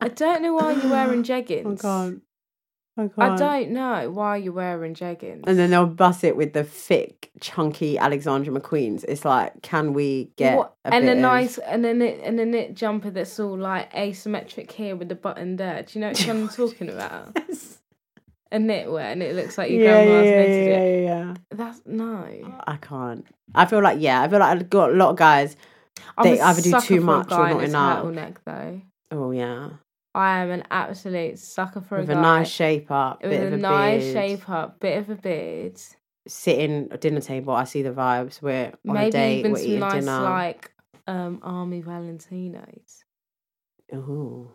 A: I don't know why you're wearing jeggings.
B: I can't. I can't.
A: I don't know why you're wearing jeggings.
B: And then they'll bust it with the thick, chunky Alexander McQueen's. It's like, can we get
A: What-
B: a
A: and
B: bit
A: a
B: of-
A: nice and a knit and a knit jumper that's all like asymmetric here with the button there. Do you know what I'm talking about? A knitwear and it looks like your
B: yeah,
A: grandma's
B: yeah,
A: knitted
B: yeah,
A: it.
B: yeah, yeah.
A: That's no.
B: I can't. I feel like yeah. I feel like I've got a lot of guys.
A: I'm
B: They
A: a
B: either do too much or not
A: a
B: enough.
A: Turtleneck though.
B: Oh yeah,
A: I am an absolute sucker for
B: with
A: a
B: a nice shape up,
A: with
B: bit
A: a,
B: of a
A: nice
B: beard,
A: shape up, bit of a beard,
B: sitting at dinner table. I see the vibes. We're on a
A: maybe
B: date.
A: even
B: we're
A: some
B: eating
A: nice
B: dinner.
A: like um army Valentinos.
B: Ooh.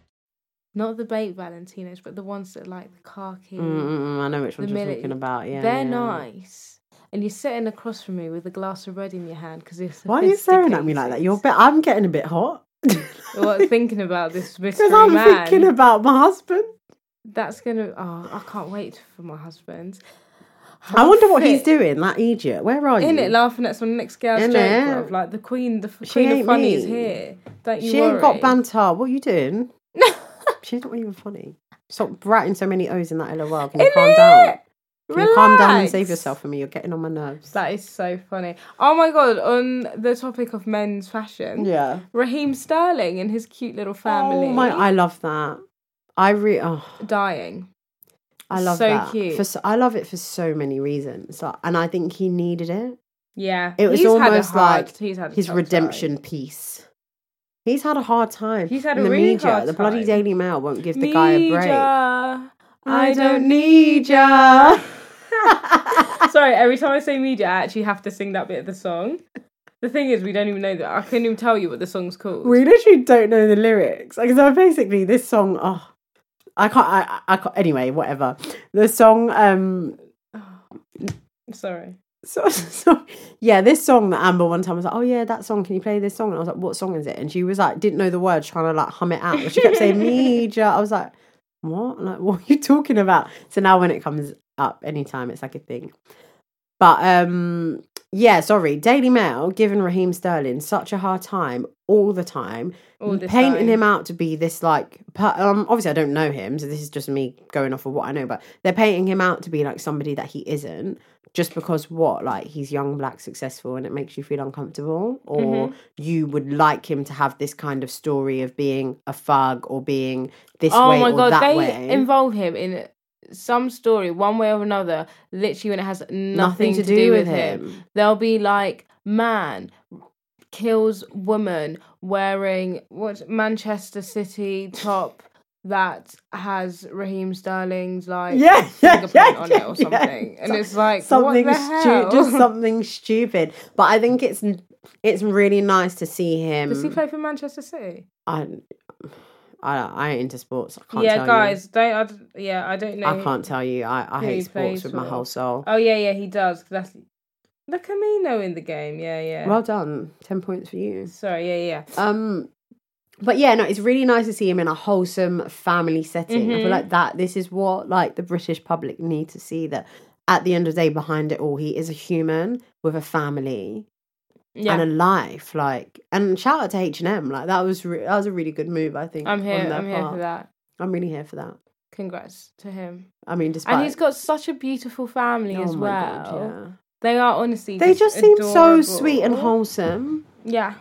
A: Not the baked Valentinos, but the ones that are like the khaki.
B: Mm-mm, I know which ones you're talking about. Yeah,
A: they're
B: yeah.
A: nice. And you're sitting across from me with a glass of red in your hand because you're
B: Why are you staring at me like that? You're. Be- I'm getting a bit hot.
A: what, thinking about this mystery
B: Because I'm
A: man.
B: thinking about my husband.
A: That's gonna. Oh, I can't wait for my husband.
B: I wonder what he's doing. That idiot. Where are you?
A: In it, laughing at some next girl's joke, bruv. Like the queen, the f- queen of funny is here. Don't you
B: she
A: worry.
B: ain't got banter. What are you doing? She's not even funny. Stop writing so many O's in that LOL. Can you calm
A: Innit?
B: down? Can you calm down and save yourself for me? You're getting on my nerves.
A: That is so funny. Oh my god! On the topic of men's fashion,
B: yeah.
A: Raheem Sterling and his cute little family
B: Oh my! I love that. I re. Oh,
A: dying.
B: I love
A: So
B: that.
A: cute.
B: For so, I love it for so many reasons, Like, and I think he needed it.
A: Yeah,
B: It was
A: he's
B: almost
A: hard-
B: like his redemption piece. He's had a hard time.
A: He's had a
B: the
A: really
B: media,
A: hard
B: the bloody
A: time.
B: Daily Mail won't give the guy a break. I don't need ya.
A: Sorry, every time I say media, I actually have to sing that bit of the song. The thing is, we don't even know that. I couldn't even tell you what the song's called.
B: We literally don't know the lyrics. Like so basically this song oh I can't I, I I can't anyway, whatever. The song um
A: Sorry.
B: So, so yeah, this song that Amber one time was like, Oh yeah, that song, can you play this song? And I was like, What song is it? And she was like, didn't know the words, trying to like hum it out. But she kept saying media. I was like, What? Like, what are you talking about? So now when it comes up anytime, it's like a thing. But um yeah, sorry. Daily Mail giving Raheem Sterling such a hard time all the time,
A: All
B: painting
A: time.
B: him out to be this like. Um, obviously, I don't know him, so this is just me going off of what I know. But they're painting him out to be like somebody that he isn't, just because what like he's young, black, successful, and it makes you feel uncomfortable, or
A: Mm-hmm.
B: you would like him to have this kind of story of being a thug or being this
A: Oh
B: way
A: my
B: or
A: god,
B: that
A: they
B: way.
A: involve him in some story, one way or another, literally when it has nothing, to, do, with him. They'll be like, man kills woman wearing what Manchester City top that has Raheem Sterling's like
B: Yeah, yeah,
A: fingerprint
B: yeah,
A: on it or something.
B: yeah.
A: And it's like
B: something
A: what the
B: stu-
A: hell?
B: just something stupid. But I think it's it's really nice to see him.
A: Does he play for Manchester City?
B: I, I, I ain't into sports. I can't
A: yeah, guys, don't. I, yeah, I don't know.
B: I can't tell you. I, I hate sports with my whole soul.
A: Oh yeah, yeah, he does. That's look at me knowing the game. Yeah, yeah.
B: Well done. Ten points for you.
A: Sorry, yeah, yeah.
B: Um, but yeah, no, it's really nice to see him in a wholesome family setting. I
A: Mhm.
B: feel like that. This is what like the British public need to see. That at the end of the day, behind it all, he is a human with a family
A: Yeah,
B: and a life. Like, and shout out to H and M. Like that was re- that was a really good move. I think
A: I'm here. I'm here
B: part.
A: for that.
B: I'm really here for that.
A: Congrats to him.
B: I mean, despite
A: And he's got such a beautiful family
B: Oh
A: as well.
B: God, yeah.
A: They are honestly.
B: They just seem so sweet and wholesome.
A: Yeah,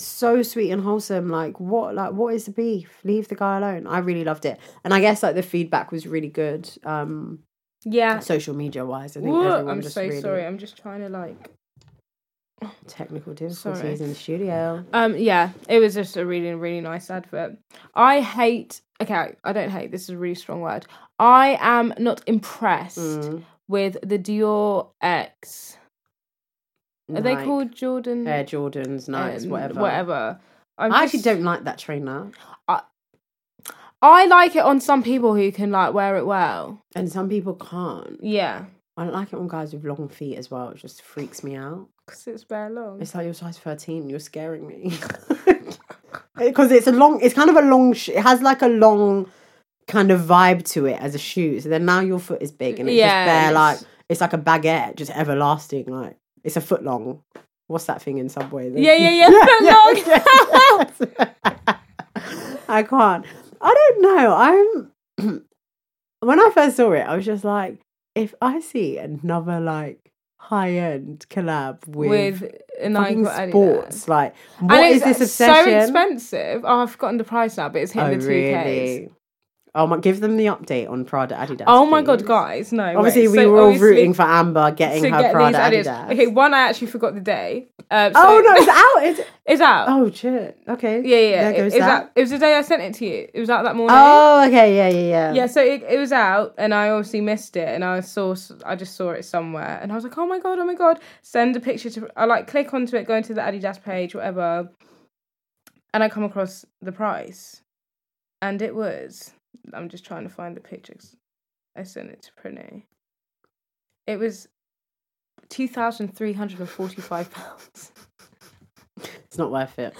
B: So sweet and wholesome. Like what? Like what is the beef? Leave the guy alone. I really loved it, and I guess like the feedback was really good. Um,
A: yeah.
B: social media wise, I think
A: Whoa,
B: everyone
A: I'm
B: just
A: so
B: really
A: sorry. I'm just trying to like.
B: technical difficulties in the studio.
A: Um. Yeah, it was just a really, really nice advert. I hate. Okay, I don't hate. This is a really strong word. I am not impressed
B: Mm,
A: with the Dior X. Are they called Jordan?
B: Air Jordans, Nikes,
A: um,
B: whatever?
A: Whatever. I'm
B: I actually don't like that trainer,
A: I like it on some people who can like wear it well.
B: and some people can't.
A: Yeah,
B: I don't like it on guys with long feet as well. It just freaks me out.
A: because it's bare long.
B: It's like you're size thirteen. You're scaring me because it's a long. It's kind of a long. Sh- it has like a long kind of vibe to it as a shoe. So then now your foot is big and it's
A: Yeah,
B: just bare
A: it's-
B: like it's like a baguette, just everlasting. Like it's a foot long. What's that thing in Subway?
A: Yeah, yeah, yeah, foot long.
B: I can't. I don't know. I'm. when I first saw it, I was just like, if I see another like high end collab with,
A: with a Nike
B: fucking
A: or
B: sports, like what
A: it's
B: is this
A: uh,
B: so
A: expensive. Oh, I've forgotten the price now, but it's hitting
B: Oh
A: the two Ks.
B: Oh my! Give them the update on Prada Adidas.
A: Oh my god, guys! No,
B: Obviously,
A: wait.
B: we
A: So
B: were all rooting for Amber getting her
A: get
B: Prada Adidas.
A: Adidas. Okay, one I actually forgot the day. Um, so
B: oh no, it's out. It's,
A: it's out.
B: oh shit. Okay.
A: yeah, yeah.
B: There
A: It,
B: goes
A: it was
B: that.
A: out- it was the day I sent it to you. It was out that morning.
B: Oh, okay. Yeah, yeah, yeah.
A: Yeah, so it, it was out, and I obviously missed it, and I saw, I just saw it somewhere, and I was like, oh my god, oh my god, send a picture to, I like click onto it, go into the Adidas page, whatever, and I come across the price, and it was, I'm just trying to find the pictures, I sent it to Prinny. It was two thousand three hundred and forty-five pounds.
B: It's not worth it.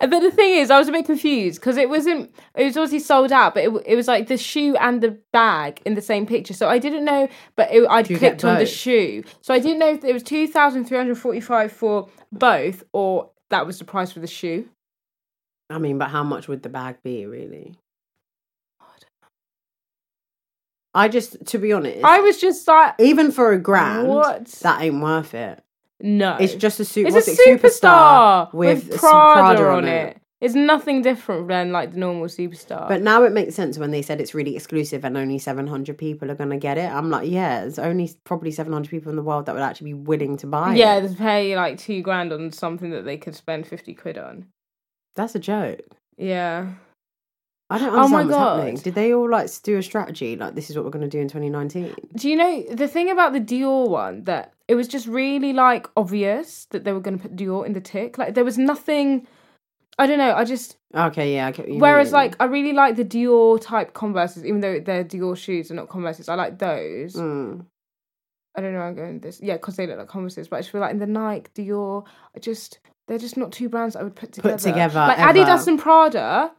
A: Uh, But the thing is, I was a bit confused because it wasn't. It was obviously sold out, but it, it was like the shoe and the bag in the same picture. So I didn't know. But it, I'd clicked on the shoe, so I didn't know if it was two thousand three hundred forty-five for both, or that was the price for the shoe.
B: I mean, but how much would the bag be, really? I just, to be honest,
A: I was just like,
B: even for a grand,
A: What?
B: that ain't worth it.
A: no,
B: It's just a suit.
A: It's a
B: it,
A: superstar
B: with,
A: with
B: some
A: Prada, on it. It's nothing different than like the normal superstar.
B: But now it makes sense when they said it's really exclusive and only 700 people are going to get it. I'm like, yeah, there's only probably 700 people in the world that would actually be willing to buy it.
A: yeah,
B: it.
A: to pay like two grand on something that they could spend fifty quid on.
B: That's a joke.
A: Yeah.
B: I don't
A: Oh my
B: understand what's happening.
A: God.
B: Did they all like do a strategy like this is what we're going to do in 2019?
A: Do you know the thing about the Dior one that it was just really like obvious that they were going to put Dior in the tick. Like there was nothing. I don't know. I just
B: Okay, yeah. I
A: whereas
B: mean.
A: like I really like the Dior type Converses, even though they're Dior shoes and not Converses. I like those.
B: Mm.
A: I don't know. I'm going this yeah because they look like Converses, but I just feel like in the Nike Dior, I just they're just not two brands I would put together.
B: Put together,
A: like
B: ever.
A: Adidas and Prada.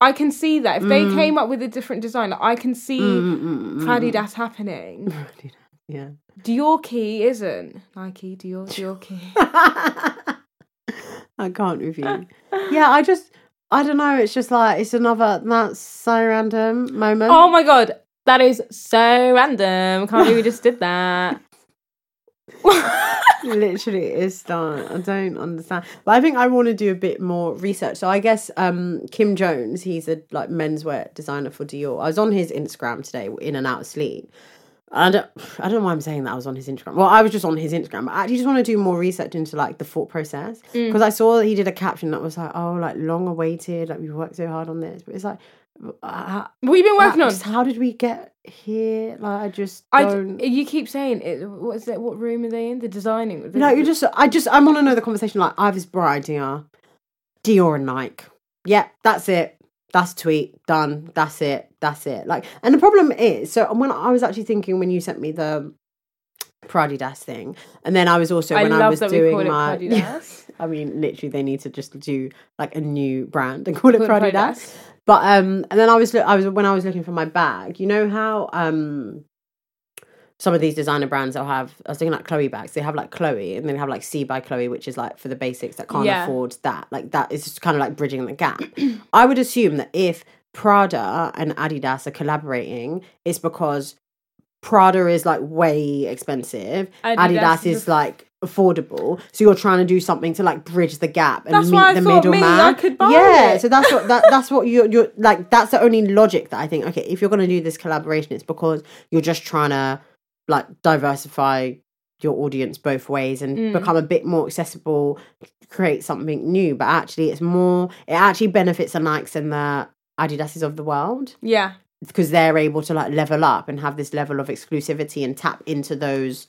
A: I can see that if they
B: Mm.
A: came up with a different design, like, I can see
B: Mm, mm, mm,
A: Pradidas happening.
B: mm. yeah.
A: Dior key isn't Nike. Dior Dior key.
B: I can't you. Yeah, I just, I don't know. It's just like it's another that's so random moment.
A: oh my god, that is so random. Can't believe we just did that.
B: Literally, it's done. I don't understand, but I think I want to do a bit more research. So I guess um Kim Jones, he's a like menswear designer for Dior. I was on his Instagram today, in and out of sleep. I don't, I don't know why I'm saying that I was on his Instagram. Well, I was just on his Instagram, but I actually just want to do more research into like the thought process because I saw that he did a caption that was like, "Oh, like long awaited, like we worked so hard on this," but it's like, uh,
A: What have you been working on?
B: how did we get here? Like, I just
A: I
B: don't.
A: you keep saying it. What is it? What room are they in? The designing. The,
B: No, you just I just I want to know the conversation. Like I have this bright idea, Dior and Nike. Yeah, that's it. That's tweet done. That's it. That's it. Like, and the problem is, so when I was actually thinking when you sent me the Pradidas thing, and then I was also
A: I
B: when I was doing my.
A: Pradidas.
B: I mean, literally, they need to just do like a new brand and call it
A: Call it
B: Pradidas.
A: Pradidas.
B: But um, and then I was, I was when I was looking for my bag. You know how um, some of these designer brands will have. I was thinking like Chloe bags. They have like Chloe, and then they have like C by Chloe, which is like for the basics that can't
A: Yeah.
B: afford that. Like that is just kind of like bridging the gap. I would assume that if Prada and Adidas are collaborating, it's because Prada is like way expensive.
A: Adidas
B: Adidas,
A: is
B: like affordable. So you're trying to do something to like bridge the gap and
A: That's
B: meet
A: why
B: the middleman.
A: I could buy
B: yeah,
A: it.
B: so that's what that, that's what you're you're like. That's the only logic that I think. Okay, if you're going to do this collaboration, it's because you're just trying to like diversify your audience both ways and
A: Mm.
B: become a bit more accessible, create something new. But actually, it's more. It actually benefits the Nikes and the Adidases of the world
A: Yeah.
B: because they're able to like level up and have this level of exclusivity and tap into those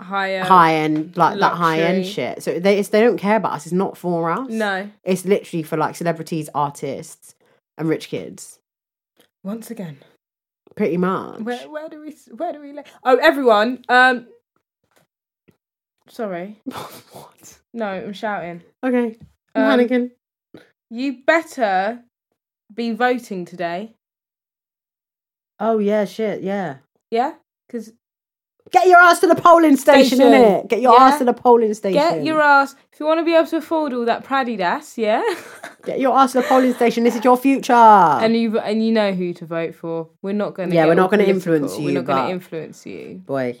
A: Higher.
B: high end like that high end shit. So they it's, they don't care about us. It's not for us.
A: No.
B: It's literally for like celebrities, artists, and rich kids.
A: Once again.
B: Pretty much.
A: Where where do we where do we lay? Oh, everyone. Um. Sorry.
B: what?
A: No, I'm shouting.
B: Okay. I'm
A: Um,
B: panicking.
A: You better be voting today.
B: Oh yeah, shit, yeah.
A: Yeah. Because
B: Get your ass to the polling station,
A: Station.
B: innit? Get your
A: Yeah.
B: ass to the polling station.
A: get your ass if you want to be able to afford all that Pradidas. Yeah.
B: Get your ass to the polling station. This is your future.
A: and you and you know who to vote for. We're not going to.
B: Yeah, we're not gonna influence you.
A: We're not going to influence you.
B: boy.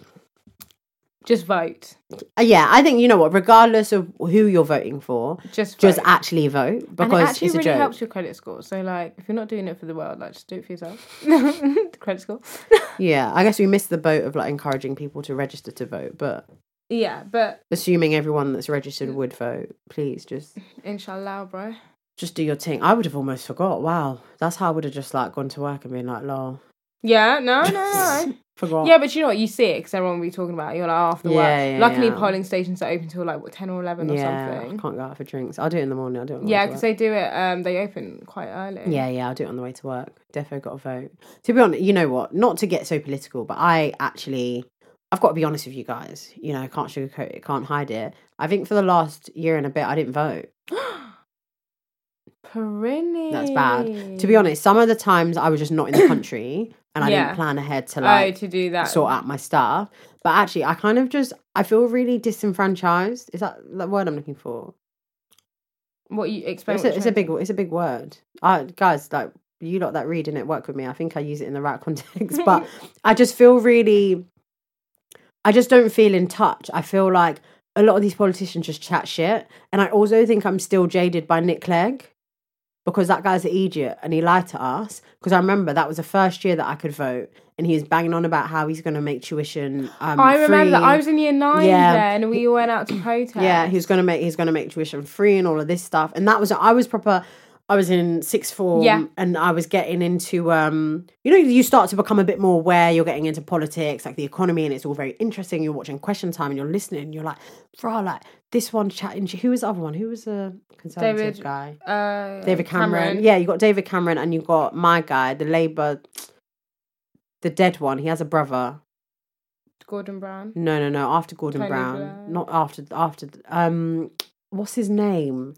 A: Just vote.
B: Uh, yeah, I think you know what. Regardless of who you're voting for,
A: Just
B: just actually vote
A: and
B: because
A: it actually
B: it's
A: really
B: joke.
A: helps your credit score. So like, if you're not doing it for the world, like just do it for yourself. credit score.
B: Yeah, I guess we missed the boat of like encouraging people to register to vote, but
A: yeah, but
B: assuming everyone that's registered would vote, please just
A: inshallah, bro.
B: just do your thing. I would have almost forgot. Wow, that's how I would have just like gone to work and been like, "Lol,
A: Yeah, no, no, no.
B: forgot."
A: yeah, but you know what? You see it because everyone will be talking about it. You're like oh, after work.
B: Yeah, yeah,
A: Luckily,
B: yeah.
A: polling stations are open till like what ten or eleven or
B: something. I can't go out for drinks. I'll do it in the morning. I'll do it. On the
A: Yeah, because they do it. Um, they open quite early.
B: Yeah, yeah, I'll do it on the way to work. Defo got to vote. To be honest, you know what? Not to get so political, but I actually, I've got to be honest with you guys. You know, I can't sugarcoat it, can't hide it. I think for the last year and a bit, I didn't vote.
A: Perennial.
B: That's bad. To be honest, some of the times I was just not in the country and I
A: Yeah.
B: didn't plan ahead to
A: oh,
B: like
A: to do that.
B: sort out my stuff. But actually, I kind of just I feel really disenfranchised. Is that the word I'm looking for?
A: What you explain?
B: It's a, it's a big it's a big word. I guys like you lot that read and it work with me. I think I use it in the right context, but I just feel really. I just don't feel in touch. I feel like a lot of these politicians just chat shit, and I also think I'm still jaded by Nick Clegg. Because that guy's an idiot and he lied to us. Because I remember that was the first year that I could vote, and he was banging on about how he's going to make tuition. Um,
A: I remember
B: free.
A: that I was in year nine
B: Yeah.
A: then, and we went out to protest.
B: Yeah, he's gonna make he's gonna make tuition free and all of this stuff. And that was I was proper. I was in sixth form,
A: Yeah.
B: and I was getting into um, you know, you start to become a bit more aware. You're getting into politics, like the economy, and it's all very interesting. You're watching Question Time, and you're listening. And you're like, bro, like this one chatting. Who was the other one? Who was the conservative
A: David,
B: guy?
A: uh,
B: David Cameron. Yeah, you got David Cameron, and you got my guy, the Labour, the dead one. He has a brother.
A: Gordon Brown.
B: No, no, no. After Gordon
A: Tony
B: Brown,
A: Blair.
B: not after. After um, what's his name?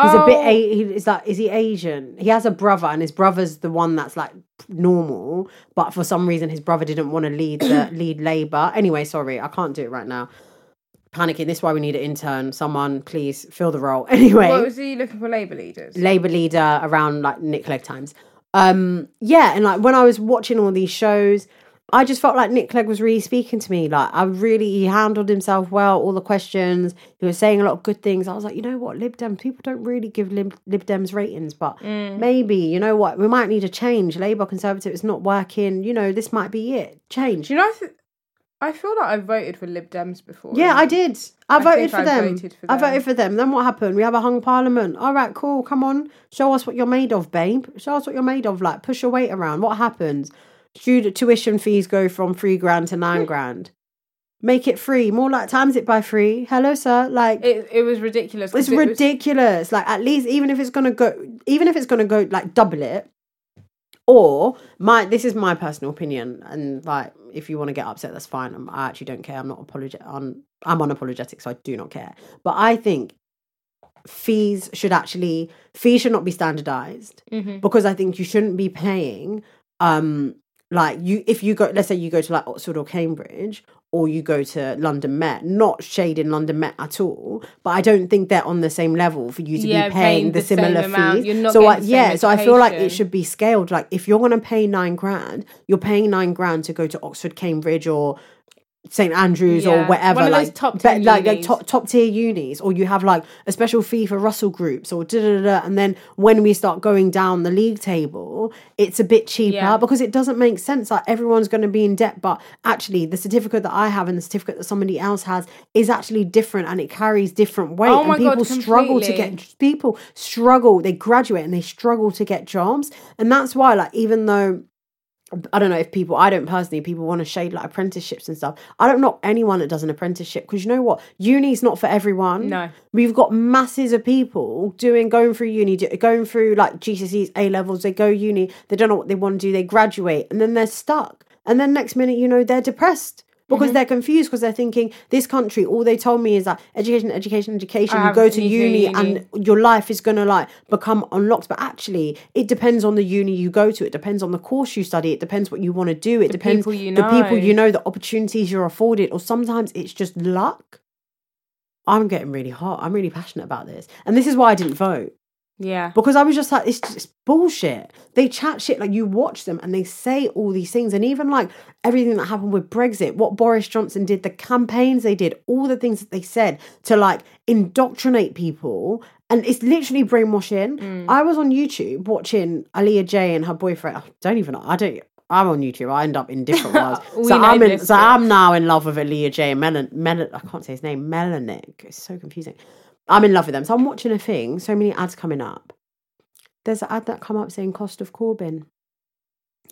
B: He's a bit.
A: Oh,
B: A- he, is that is he Asian? He has a brother, and his brother's the one that's like normal. But for some reason, his brother didn't want to lead the lead Labour. Anyway, sorry, I can't do it right now. Panicking. This is why we need an intern. Someone, please fill the role. Anyway,
A: What was he looking for? Labour leaders.
B: Labour leader around like Nick Clegg times. Um, yeah, and like when I was watching all these shows, I just felt like Nick Clegg was really speaking to me. Like I really he handled himself well, all the questions. He was saying a lot of good things. I was like, you know what, Lib Dems, people don't really give Lib, Lib Dems ratings, but
A: Mm.
B: maybe, you know what, we might need a change. Labour Conservative is not working, you know, this might be it. Change.
A: Do you know? I, th- I feel like I voted for Lib Dems before.
B: Yeah, I did. I,
A: I
B: voted for
A: I
B: them.
A: voted for
B: I
A: them.
B: voted for them. Then what happened? We have a hung parliament. All right, cool. Come on, show us what you're made of, babe. Show us what you're made of. Like, push your weight around. What happens? Student tuition fees go from three grand to nine grand. Make it free. More like times it by three. Hello, sir. Like,
A: It, it was ridiculous.
B: it's
A: it was-
B: ridiculous. Like, at least even if it's gonna go, even if it's gonna go like double it, or my this is my personal opinion, and like if you want to get upset, that's fine. I'm, I actually don't care. I'm not apologetic. I'm, I'm unapologetic, so I do not care. But I think fees should actually fees should not be standardized
A: Mhm.
B: because I think you shouldn't be paying um like you if you go let's say you go to like Oxford or Cambridge or you go to London Met, not shading London Met at all, but I don't think they're on the same level for you to
A: Yeah,
B: be paying, the,
A: the
B: similar fees. So I, yeah, so I feel like it should be scaled. Like if you're gonna pay nine grand, you're paying nine grand to go to Oxford, Cambridge, or St Andrews or whatever,
A: One of those
B: like
A: top
B: be-
A: tier
B: like, like
A: unis.
B: top top tier unis, or you have like a special fee for Russell groups, or da da da. And then when we start going down the league table, it's a bit cheaper
A: Yeah.
B: because it doesn't make sense. Like everyone's going to be in debt, but actually the certificate that I have and the certificate that somebody else has is actually different, and it carries different weight.
A: Oh my
B: and people
A: God,
B: struggle to get people struggle. They graduate and they struggle to get jobs, and that's why like even though. I don't know if people, I don't personally, people want to shade like apprenticeships and stuff. I don't knock anyone that does an apprenticeship because you know what? Uni's not for everyone.
A: No.
B: We've got masses of people doing, going through uni, going through like GCSEs, A levels, they go uni, they don't know what they want to do, they graduate, and then they're stuck. And then next minute, you know, they're depressed because
A: Mm-hmm.
B: they're confused because they're thinking, this country, all they told me is that education, education, education,
A: I
B: you go to uni,
A: uni.
B: and your life is going to like become unlocked. But actually it depends on the uni you go to. It depends on the course you study. It depends what you want to do. It depends
A: people you
B: the people you know the opportunities you're afforded. Or sometimes it's just luck. I'm getting really hot. I'm really passionate about this. And this is why i didn't vote
A: Yeah.
B: because I was just like, it's just bullshit. They chat shit like you watch them and they say all these things, and even like everything that happened with Brexit, what Boris Johnson did, the campaigns they did, all the things that they said to like indoctrinate people, and it's literally brainwashing.
A: Mm.
B: I was on YouTube watching Aaliyah J and her boyfriend. I don't even know. I don't. I'm on YouTube. I end up in different worlds. So I'm in, so. I'm now in love with Aaliyah J. Melon. I can't say his name. Melanic. It's so confusing. I'm in love with them. So I'm watching a thing. So many ads coming up. There's an ad that come up saying cost of Corbyn.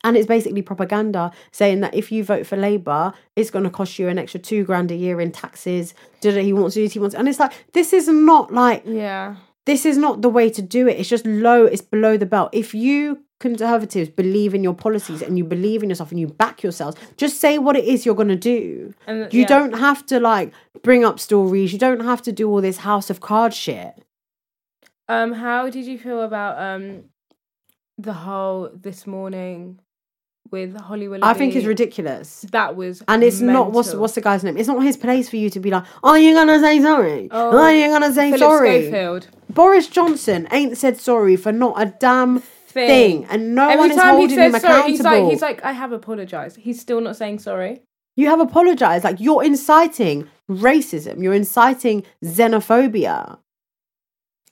B: And it's basically propaganda saying that if you vote for Labour, it's going to cost you an extra two grand a year in taxes. Did he wants to do? He wants, and it's like this is not like
A: Yeah.
B: this is not the way to do it. It's just low. It's below the belt. If you conservatives believe in your policies and you believe in yourself and you back yourselves, just say what it is you're going to do.
A: And,
B: You
A: yeah.
B: don't have to like bring up stories. You don't have to do all this House of Cards shit.
A: Um, how did you feel about um the whole this morning with Holly Willoughby?
B: I think it's ridiculous.
A: That was
B: And it's not what's what's the guy's name? It's not his place for you to be like, "Oh, you're gonna say sorry. Oh,
A: Oh,
B: you're gonna say
A: Philip
B: sorry."
A: Schofield
B: Boris Johnson ain't said sorry for not a damn thing, and no
A: Every
B: one is
A: time he
B: holding him
A: says
B: accountable.
A: sorry, he's like, he's like, I have apologized. He's still not saying sorry.
B: You have apologized. Like you're inciting racism. You're inciting xenophobia.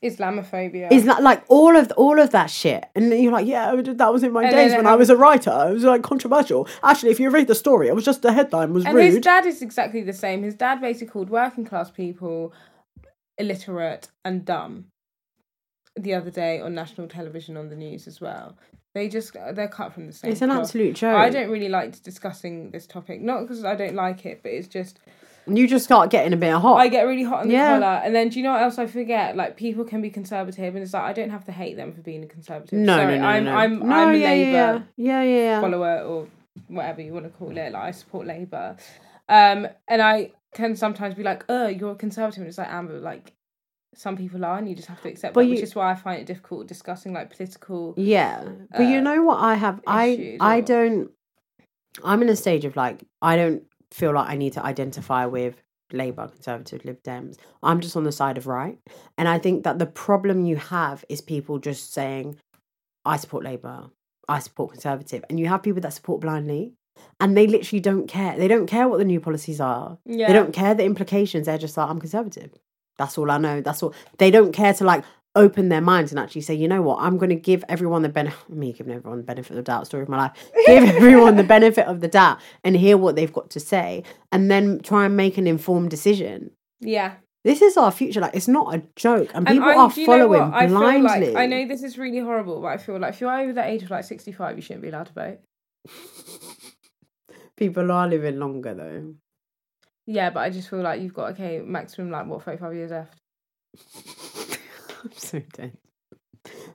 A: Islamophobia.
B: Is that like all of all of that shit? And then you're like, yeah, that was in my
A: And
B: days when I um,
A: was
B: a writer. It was like controversial. Actually, if you read the story, it was just the headline was
A: and his dad is exactly the same. His dad basically called working class people illiterate and dumb the other day on national television on the news as well. They just they're cut from the same.
B: It's an
A: cloth.
B: absolute joke.
A: I don't really like discussing this topic, not because I don't like it, but it's just
B: You just start getting a bit hot.
A: I get really hot on the
B: Yeah.
A: collar, and then do you know what else I forget? Like people can be conservative, and it's like I don't have to hate them for being a conservative.
B: no,
A: Sorry,
B: no, no,
A: I'm
B: no.
A: I'm
B: no,
A: I'm a
B: yeah,
A: Labour
B: yeah, yeah, yeah, yeah.
A: follower or whatever you want to call it. Like I support Labour, um, and I can sometimes be like, "Oh, you're a conservative," and it's like Amber, like some people are, and you just have to accept
B: But
A: that. Which is why I find it difficult discussing like political.
B: Yeah, but you
A: uh,
B: know what I have? I
A: issues
B: I don't. I'm in a stage of like I don't feel like I need to identify with Labour, Conservative, Lib Dems. I'm just on the side of right, and I think that the problem you have is people just saying, "I support Labour, I support Conservative," and you have people that support blindly. And they literally don't care. They don't care what the new policies are.
A: Yeah.
B: They don't care the implications. They're just like, I'm conservative. That's all I know. That's all. They don't care to like open their minds and actually say, you know what, I'm going to give everyone the benefit. Me giving everyone the benefit of the doubt. Story of my life. Give everyone the benefit of the doubt and hear what they've got to say, and then try and make an informed decision.
A: Yeah,
B: This is our future. Like it's not a joke, and
A: And
B: people
A: I-
B: are
A: do you know
B: following?
A: I feel
B: blindly.
A: like I know this is really horrible, but I feel like if you're over the age of like 65, you shouldn't be allowed to vote.
B: people are living longer though.
A: Yeah, but I just feel like you've got okay maximum like what 35 years left.
B: I'm so dead.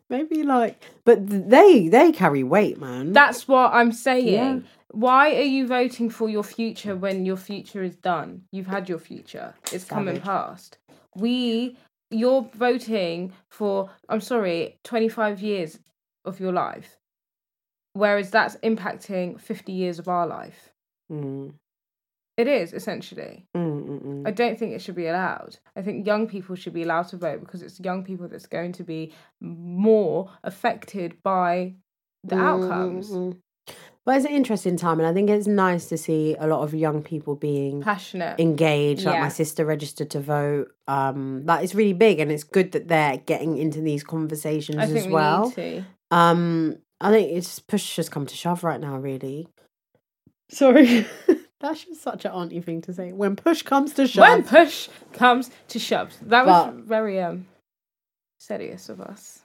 B: Maybe like, but they they carry weight, man.
A: That's what I'm saying.
B: Yeah.
A: Why are you voting for your future when your future is done? You've had your future. It's come and
B: Savage.
A: past. We you're voting for I'm sorry, 25 years of your life. Whereas that's impacting 50 years of our life.
B: Mm,
A: It is essentially.
B: mm, mm, mm.
A: I don't think it should be allowed. I think young people should be allowed to vote because it's young people that's going to be more affected by the outcomes.
B: Mm, mm, mm. But it's an interesting time, and I think it's nice to see a lot of young people being
A: Passionate.
B: engaged. Like
A: Yeah.
B: my sister registered to vote. Um, like it's really big, and it's good that they're getting into these conversations
A: I think
B: as
A: we
B: well. Um, I think it's push has come to shove right now. Really. Sorry, that's just such an auntie thing to say. When push comes to shove,
A: When push comes to shove. That was
B: But-
A: very um serious of us.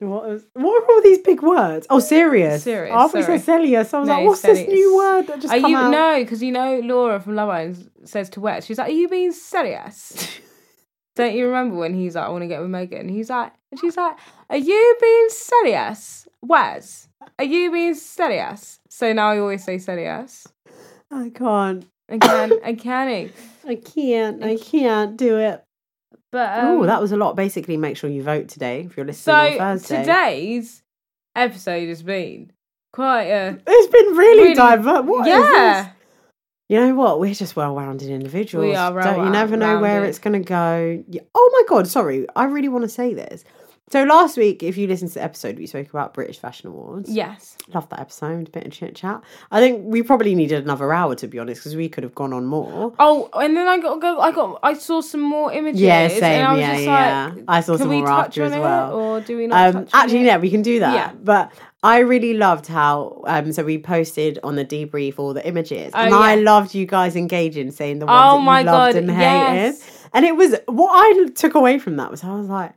B: What, was, what are all these big words? Oh, serious.
A: Serious,
B: I thought said. Celius. I was
A: No,
B: like, what's this new word that just
A: Are
B: come
A: you
B: out?
A: no? Because you know Laura from Love Island says to Wes, she's like, "Are you being serious?" Don't you remember when he's like, "I want to get with Megan"? And he's like, and she's like, "Are you being serious, Wes? Are you being serious?" So now I always say serious
B: I can't.
A: I can't. I can't.
B: I can't I can't do it.
A: But um,
B: oh, that was a lot. Basically, make sure you vote today if you're listening
A: so today's episode has been quite a
B: It's been really,
A: Really-
B: diverse. What is
A: yeah.
B: You know what? We're just well-rounded individuals.
A: We are
B: Don't, you never know where it's going to go. Oh my god! Sorry, I really want to say this. So last week, if you listened to the episode, we spoke about British Fashion Awards.
A: Yes.
B: Love that episode. a Bit of chit chat. I think we probably needed another hour to be honest, because we could have gone on more.
A: Oh, and then I got go. I got. I saw some more images.
B: Yeah,
A: And
B: same,
A: I was
B: yeah,
A: just
B: yeah.
A: like,
B: I saw some more after as
A: it,
B: well.
A: or do we not?
B: Um, actually, yeah, we can do that.
A: Yeah.
B: But I really loved how. Um, so we posted on the debrief all the images,
A: Oh,
B: and I loved you guys engaging, saying the ones
A: Oh
B: that you
A: my
B: loved
A: God,
B: and hated.
A: yes.
B: And it was what I took away from that was I was like,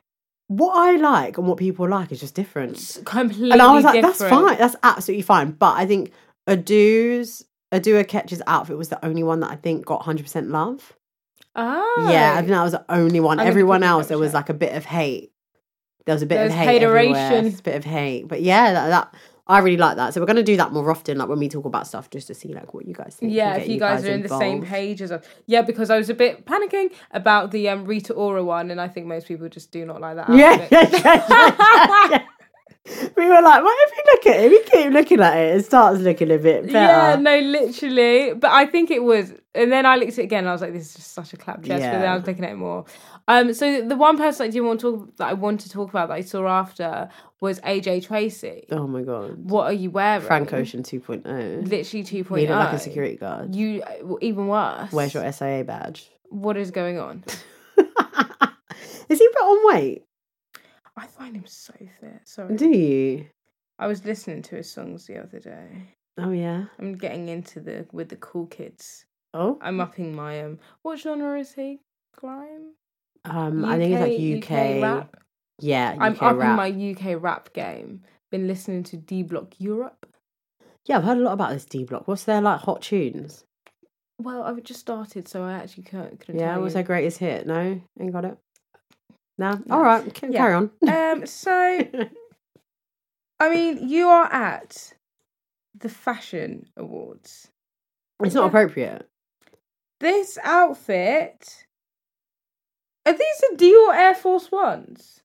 B: what I like and what people like is just different.
A: completely.
B: and I was like, that's fine, that's absolutely fine. But I think Adu's Adut Akech's outfit was the only one that I think got hundred percent love.
A: Oh.
B: Yeah, I think that was the only one.
A: I'm
B: Everyone else, there was like a bit of hate. There was a bit
A: There's
B: of hate everywhere.
A: hateration.
B: It's a bit of hate, but yeah, that, that I really like that. So we're gonna do that more often, like when we talk about stuff, just to see like what you guys think.
A: Yeah, if you guys, are in the same page as us. Yeah, because I was a bit panicking about the um, Rita Ora one, and I think most people just do not like that.
B: Yeah, yeah, yeah, yeah, yeah. We were like, why if you look at it, we keep looking at it, it starts looking a bit better.
A: Yeah, no, literally. But I think it was, and then I looked at it again. and I was like, "This is just such a clap chest." But then I was looking at it more. Um, so the one person I didn't want to talk that I wanted to talk about that I saw after was AJ Tracey.
B: Oh my god,
A: What are you wearing?
B: Frank Ocean 2.0.
A: Literally 2.0.
B: Needed like a security guard.
A: You even worse.
B: Where's your SIA badge?
A: What is going on?
B: Is he put on weight?
A: I find him so fit. Sorry.
B: Do you?
A: I was listening to his songs the other day.
B: Oh yeah.
A: I'm getting into the with the cool kids.
B: Oh.
A: I'm upping my um. What genre is he? Grime.
B: Um, I think it's like UK.
A: rap.
B: Yeah, UK
A: I'm upping
B: rap.
A: my UK rap game. Been listening to D Block Europe.
B: Yeah, I've heard a lot about this D Block. What's their like hot tunes?
A: Well, I've just started, so I actually couldn't.
B: Yeah, what's their greatest hit? No, ain't got it. No.
A: No.
B: All right, c-
A: Yeah.
B: carry on.
A: Um. So, I mean, you are at the fashion awards.
B: it's not appropriate.
A: This outfit. Are these the Dior Air Force Ones?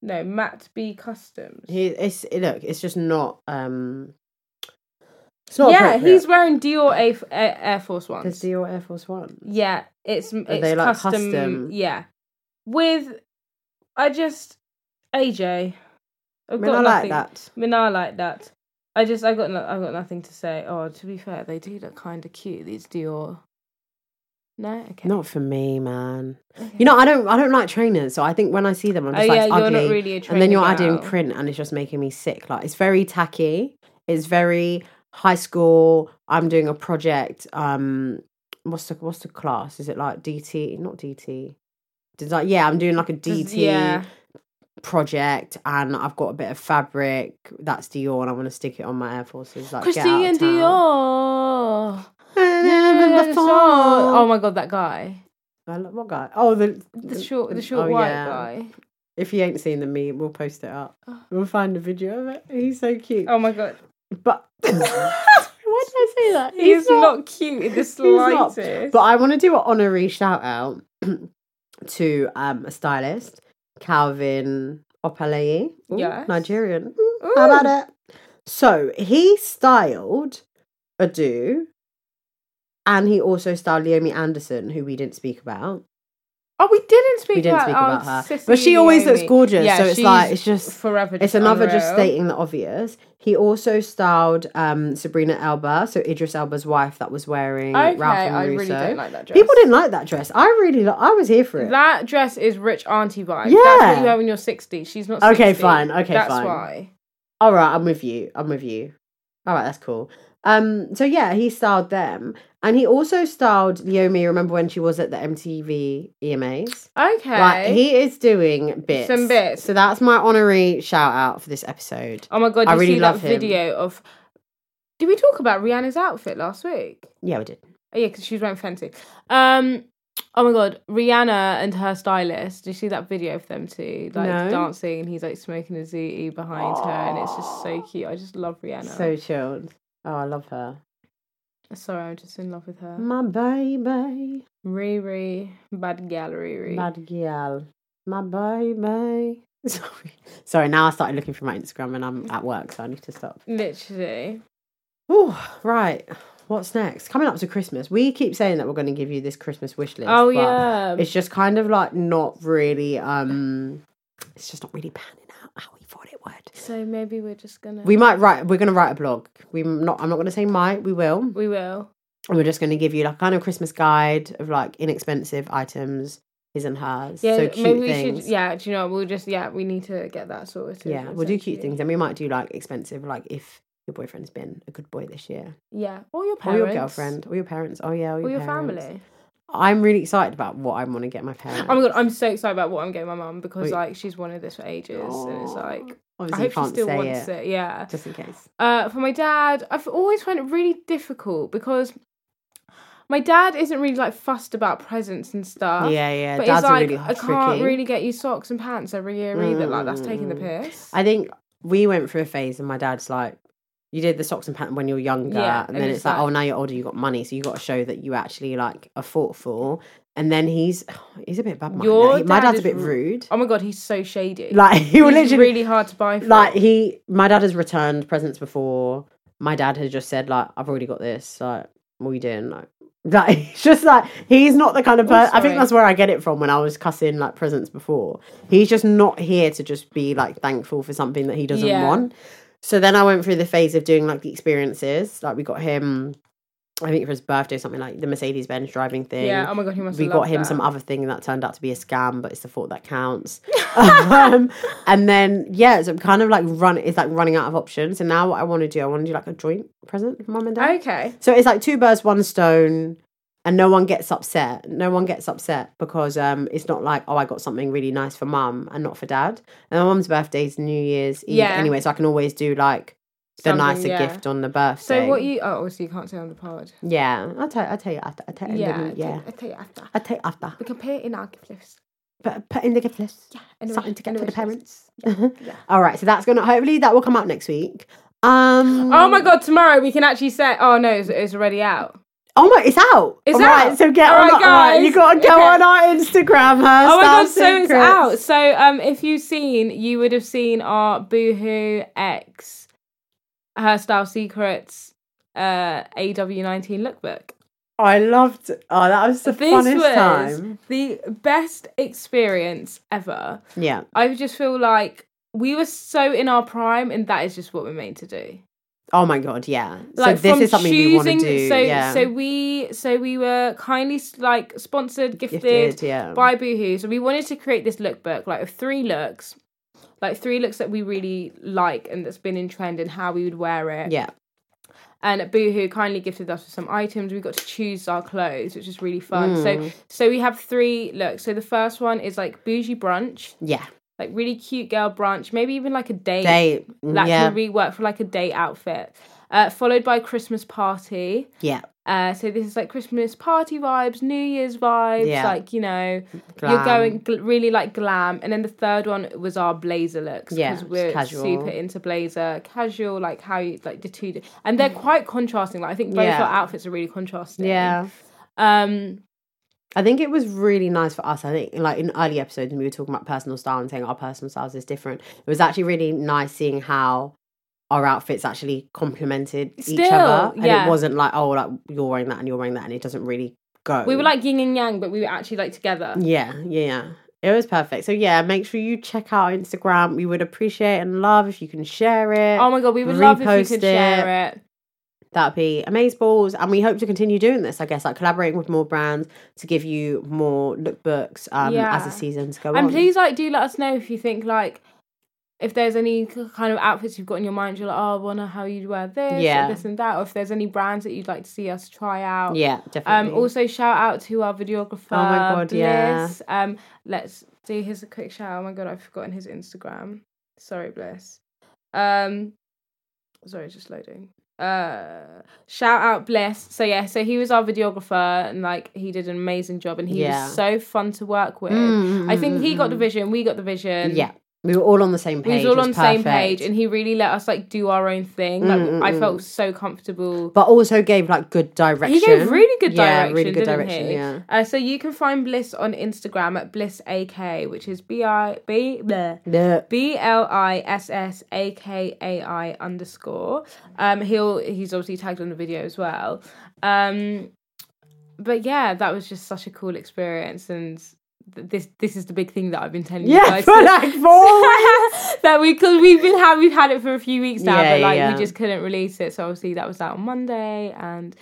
A: No, Matt B Customs.
B: He, it's look, it's just not. um It's not
A: yeah, he's wearing Dior A- Air Air Force Ones.
B: There's Dior Air Force One.
A: Yeah, it's it's
B: they, like,
A: custom,
B: custom?
A: Yeah, with I just AJ. I've
B: I mean,
A: got
B: I like
A: nothing.
B: that.
A: I mean, I like that. I just I got no, I got nothing to say. Oh, to be fair, they do look kind of cute. These Dior. No, okay.
B: Not for me, man.
A: Okay.
B: You know, I don't. I don't like trainers, so I think when I see them, I'm
A: Oh
B: just
A: yeah,
B: like,
A: you're
B: ugly.
A: not really a trainer.
B: and then you're adding print, and it's just making me sick. Like it's very tacky. It's very high school. I'm doing a project. Um, what's the what's the class? Is it like DT? Not DT. Yeah, I'm doing like a DT
A: Yeah,
B: project, and I've got a bit of fabric that's Dior, and I want to stick it on my Air Forces. Like
A: Christian. Dior.
B: Before.
A: Oh my god, that guy,
B: What guy? Oh, the
A: the short, the short
B: oh,
A: white
B: yeah.
A: guy.
B: If you ain't seen the meme, we'll post it up.
A: Oh.
B: We'll find a video of it. He's so cute.
A: Oh my god,
B: But why did I say that?
A: he's, not, cute in the
B: he's
A: slightest.
B: But I want to do an honorary shout out to um, a stylist, Calvin Opalayi.
A: Yes.
B: Nigerian. Ooh, How about it? So he styled a do, and he also styled Leomi Anderson, who we didn't speak about.
A: Oh, we didn't speak
B: We didn't
A: about,
B: speak
A: oh,
B: about her.
A: Sissy
B: But she always looks gorgeous,
A: Yeah,
B: so it's like- it's just-
A: forever.
B: It's another just stating the obvious. He also styled um, Sabrina Elba, so Idris Elba's wife, that was wearing
A: Okay,
B: Ralph and
A: I
B: Russo.
A: really don't like that dress.
B: People didn't like that dress. I really, I was here for it.
A: That dress is rich auntie vibe.
B: Yeah.
A: That's what you have when you're 60. She's not 60.
B: Okay, fine. Okay,
A: That's
B: fine.
A: why.
B: All right, I'm with you. I'm with you. All right, that's cool. Um, so yeah, he styled them, and he also styled Leomi. Remember when she was at the MTV EMAs?
A: Okay.
B: Like he is doing bits,
A: Some bits.
B: So that's my honorary shout out for this episode.
A: oh my god,
B: I
A: you
B: really
A: see
B: love
A: that
B: him.
A: video of. Did we talk about Rihanna's outfit last week?
B: Yeah, we did.
A: Oh yeah, because she was wearing fancy. Um. Oh my god, Rihanna and her stylist. Did you see that video of them two like
B: No.
A: dancing and he's like smoking a zooty behind her and it's just so cute. I just love Rihanna.
B: So chilled. Oh, I love her.
A: Sorry, I'm just in love with her.
B: My baby.
A: Riri, bad gallery. Riri.
B: Bad gal. My baby. Sorry. Sorry, now I started looking for my Instagram and I'm at work, so I need to stop.
A: Literally.
B: Oh, right. What's next? Coming up to Christmas. We keep saying that we're going to give you this Christmas wish list.
A: Oh
B: but
A: yeah.
B: It's just kind of like not really um it's just not really panning out how we it would.
A: So maybe we're just gonna.
B: We might write we're gonna write a blog. We not I'm not gonna say might, we will.
A: We will.
B: And we're just gonna give you like kind of Christmas guide of like inexpensive items, his and hers.
A: Yeah.
B: so cute
A: maybe we
B: things.
A: should. Yeah. Do you know? We'll just. Yeah. We need to get that sorted.
B: Yeah, we'll do cute things, and we might do like expensive, like if your boyfriend's been a good boy this year,
A: Yeah. Or your
B: or your girlfriend, or your parents. Oh yeah, or your,
A: Or your family.
B: I'm really excited about what I want to get my parents.
A: Oh my god, I'm so excited about what I'm getting my mum because
B: Wait.
A: like she's wanted this for ages, and it's like I
B: Obviously, you
A: hope she still wants
B: it,
A: it. Yeah.
B: just in case.
A: Uh, for my dad, I've always found it really difficult because my dad isn't really like fussed about presents and stuff.
B: yeah, yeah.
A: But
B: Dads
A: it's like
B: really
A: I can't really get you socks and pants every year either. Like that's taking the
B: Mm.
A: piss.
B: I think we went through a phase, and my dad's like, "You did the socks and pants when you were younger,
A: Yeah,
B: and then
A: it's
B: like, oh,
A: like-
B: oh, now you're older, you've got money, so you've got to show that you actually like are thoughtful." And then he's he's a bit bad.
A: Your
B: My
A: dad
B: dad's a bit rude.
A: Oh my god, he's so shady.
B: Like he
A: he's
B: literally
A: really hard to buy. For.
B: like he my dad has returned presents before my dad has just said like i've already got this like what are you doing like like it's just like he's not the kind of
A: Oh,
B: person i think that's where i get it from when i was cussing like presents before he's just not here to just be like thankful for something that he doesn't
A: Yeah.
B: want so then i went through the phase of doing like the experiences like we got him I think for his birthday, something like the Mercedes Benz driving thing.
A: Yeah. Oh my god, he must.
B: we got him
A: that.
B: some other thing that turned out to be a scam, but it's the thought that counts. um, and then yeah, so kind of like run. It's like running out of options. And now what I want to do, I want to do like a joint present for mum and dad.
A: Okay.
B: So it's like two birds, one stone, and no one gets upset. No one gets upset because um, it's not like oh, I got something really nice for mum and not for dad. And my mum's birthday is New Year's Eve
A: Yeah.
B: anyway, so I can always do like the
A: Something,
B: nicer
A: yeah.
B: gift on the birthday.
A: So what you? Oh, obviously you can't say on the pod.
B: Yeah, I'll tell. I'll tell you after. I'll tell you.
A: Yeah.
B: Yeah, yeah.
A: I'll tell you after.
B: I'll tell you after.
A: We can put it in our gift list.
B: But put in the gift list.
A: Yeah, anyway,
B: Something to get
A: anyway,
B: to the parents.
A: yeah.
B: All right, so that's gonna. Hopefully, that will come out next week. Um.
A: Oh my god! Tomorrow we can actually say. Oh no, it's, it's already out.
B: Oh my, it's out.
A: It's
B: All right,
A: out.
B: So get
A: All
B: on.
A: right,
B: all right, you got to go
A: Okay.
B: on our Instagram. Her
A: Oh my god!
B: Style
A: So it's out. So um, if you've seen, you would have seen our Boohoo X Her Style Secrets uh AW19 lookbook.
B: I loved. Oh, that was the
A: This
B: funnest
A: was
B: time.
A: the best experience ever.
B: Yeah.
A: I just feel like we were so in our prime, and that is just what we're made to do.
B: Oh my god. Yeah.
A: Like
B: so this is something we want to do.
A: So
B: yeah.
A: so we so we were kindly like sponsored, gifted,
B: Gifted, yeah.
A: by Boohoo. So we wanted to create this lookbook, like of three looks, like three looks that we really like and that's been in trend and how we would wear it.
B: yeah.
A: And Boohoo kindly gifted us with some items. We got to choose our clothes, which is really fun.
B: Mm.
A: So so we have three looks. So the first one is like bougie brunch,
B: Yeah.
A: Like really cute girl brunch, maybe even like a date.
B: Date.
A: That
B: yeah.
A: could really work for like a date outfit. Uh, followed by Christmas party.
B: yeah.
A: Uh, so this is like Christmas party vibes, New Year's vibes,
B: Yeah.
A: like you know, you're going gl- really like glam. And then the third one was our blazer looks
B: Yeah,
A: because
B: it's
A: we're
B: casual.
A: super into blazer, casual, like how you like the two, and they're quite contrasting. Like I think both
B: Yeah.
A: our outfits are really contrasting.
B: Yeah.
A: Um.
B: I think it was really nice for us. I think, like in early episodes, when we were talking about personal style and saying our personal styles is different. It was actually really nice seeing how our outfits actually complemented each
A: Still,
B: other, and
A: yeah.
B: it wasn't like, oh, like you're wearing that and you're wearing that, and it doesn't really go.
A: We were like yin and yang, but we were actually like together.
B: yeah, yeah, yeah. It was perfect. So yeah, make sure you check out our Instagram. We would appreciate and love if you can share it.
A: Oh my god, we would love if you could
B: it.
A: share it.
B: That'd be amazing balls. and we hope to continue doing this. I guess like collaborating with more brands to give you more lookbooks um,
A: Yeah.
B: as the seasons go
A: And
B: on.
A: And please, like, do let us know if you think like if there's any kind of outfits you've got in your mind. You're like, oh, I wonder how you'd wear this,
B: Yeah.
A: or this and that, or if there's any brands that you'd like to see us try out.
B: yeah, definitely.
A: Um. Also, shout out to our videographer.
B: Oh my God,
A: Bliss.
B: yeah.
A: Um. Let's do. Here's a quick shout. Oh my god, I've forgotten his Instagram. Sorry, Bliss. Um. Sorry, just loading. Uh, shout out Bliss. So yeah, so he was our videographer, and like he did an amazing job, and he
B: Yeah.
A: was so fun to work with.
B: Mm,
A: I think
B: mm,
A: he got
B: mm,
A: the vision, we got the vision.
B: yeah, we were all on the same
A: We
B: page.
A: was all on the same page, and he really let us like do our own thing. Like
B: Mm, mm,
A: I felt so comfortable.
B: but also gave like good direction.
A: He gave really good direction.
B: Yeah, really good direction.
A: he?
B: Yeah.
A: Uh, so you can find Bliss on Instagram at Bliss AK, which is B I B. B L I S S A K A I underscore. Um, he'll he's obviously tagged on the video as well. Um, but yeah, that was just such a cool experience, and this this is the big thing that I've been telling you guys.
B: for like four
A: that we because we've been had we've had it for a few weeks now,
B: Yeah,
A: but like
B: yeah.
A: we just couldn't release it. So obviously that was out on Monday, and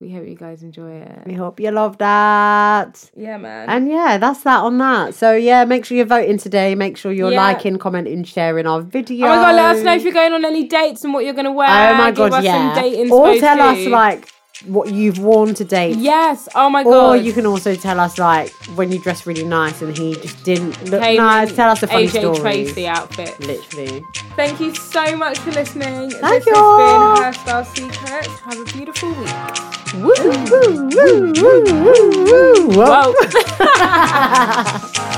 A: we hope you guys enjoy it.
B: We hope you love that.
A: Yeah, man.
B: And yeah, that's that on that. So yeah, make sure you're voting today. Make sure you're
A: Yeah.
B: liking, commenting, sharing our video.
A: Oh my god, let us know if you're going on any dates and what you're gonna wear.
B: Oh my
A: Give
B: god,
A: us
B: yeah. Or tell us like what you've worn to date.
A: Yes. Oh my god.
B: Or you can also tell us like when you dress really nice and he just didn't look
A: Came
B: nice. Tell us a funny
A: AJ
B: story.
A: Tracy outfit.
B: Literally.
A: Thank you so much for listening.
B: Thank
A: this
B: you.
A: has been Her Style Secrets. Have a beautiful week.
B: Woo, woo, woo, woo, woo, woo. Whoa.
A: Whoa.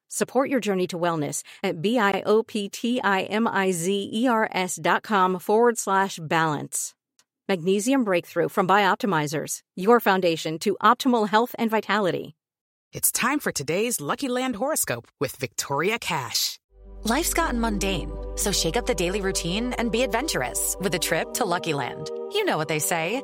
C: Support your journey to wellness at B-I-O-P-T-I-M-I-Z-E-R-S dot com forward slash balance. Magnesium Breakthrough from Bioptimizers, your foundation to optimal health and vitality.
D: It's time for today's Lucky Land horoscope with Victoria Cash.
E: Life's gotten mundane, so shake up the daily routine and be adventurous with a trip to Lucky Land. You know what they say.